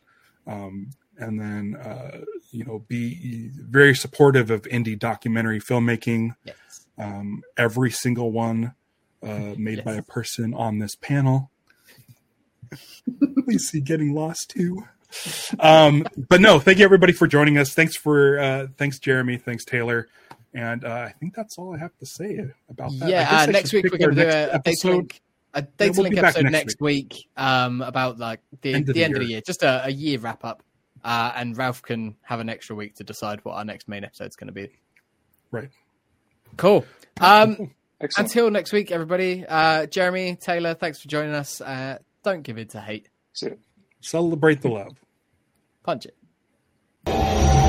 Um and then uh you know be very supportive of indie documentary filmmaking. Yes. um every single one uh made by a person on this panel. Lacey getting lost too um but no thank you everybody for joining us thanks for uh thanks jeremy thanks taylor and uh, i think that's all i have to say about that Yeah, uh, next week we're going to do a, a data episode. link, a data we'll link episode next next week, um, about like the, End the, of the end of the year. year, just a, a year wrap up. Uh, and Ralph can have an extra week to decide what our next main episode is going to be. Right. Cool. Um, Excellent. until next week, everybody. Uh, Jeremy Taylor, thanks for joining us. Uh, don't give in to hate. Celebrate the love Punch it.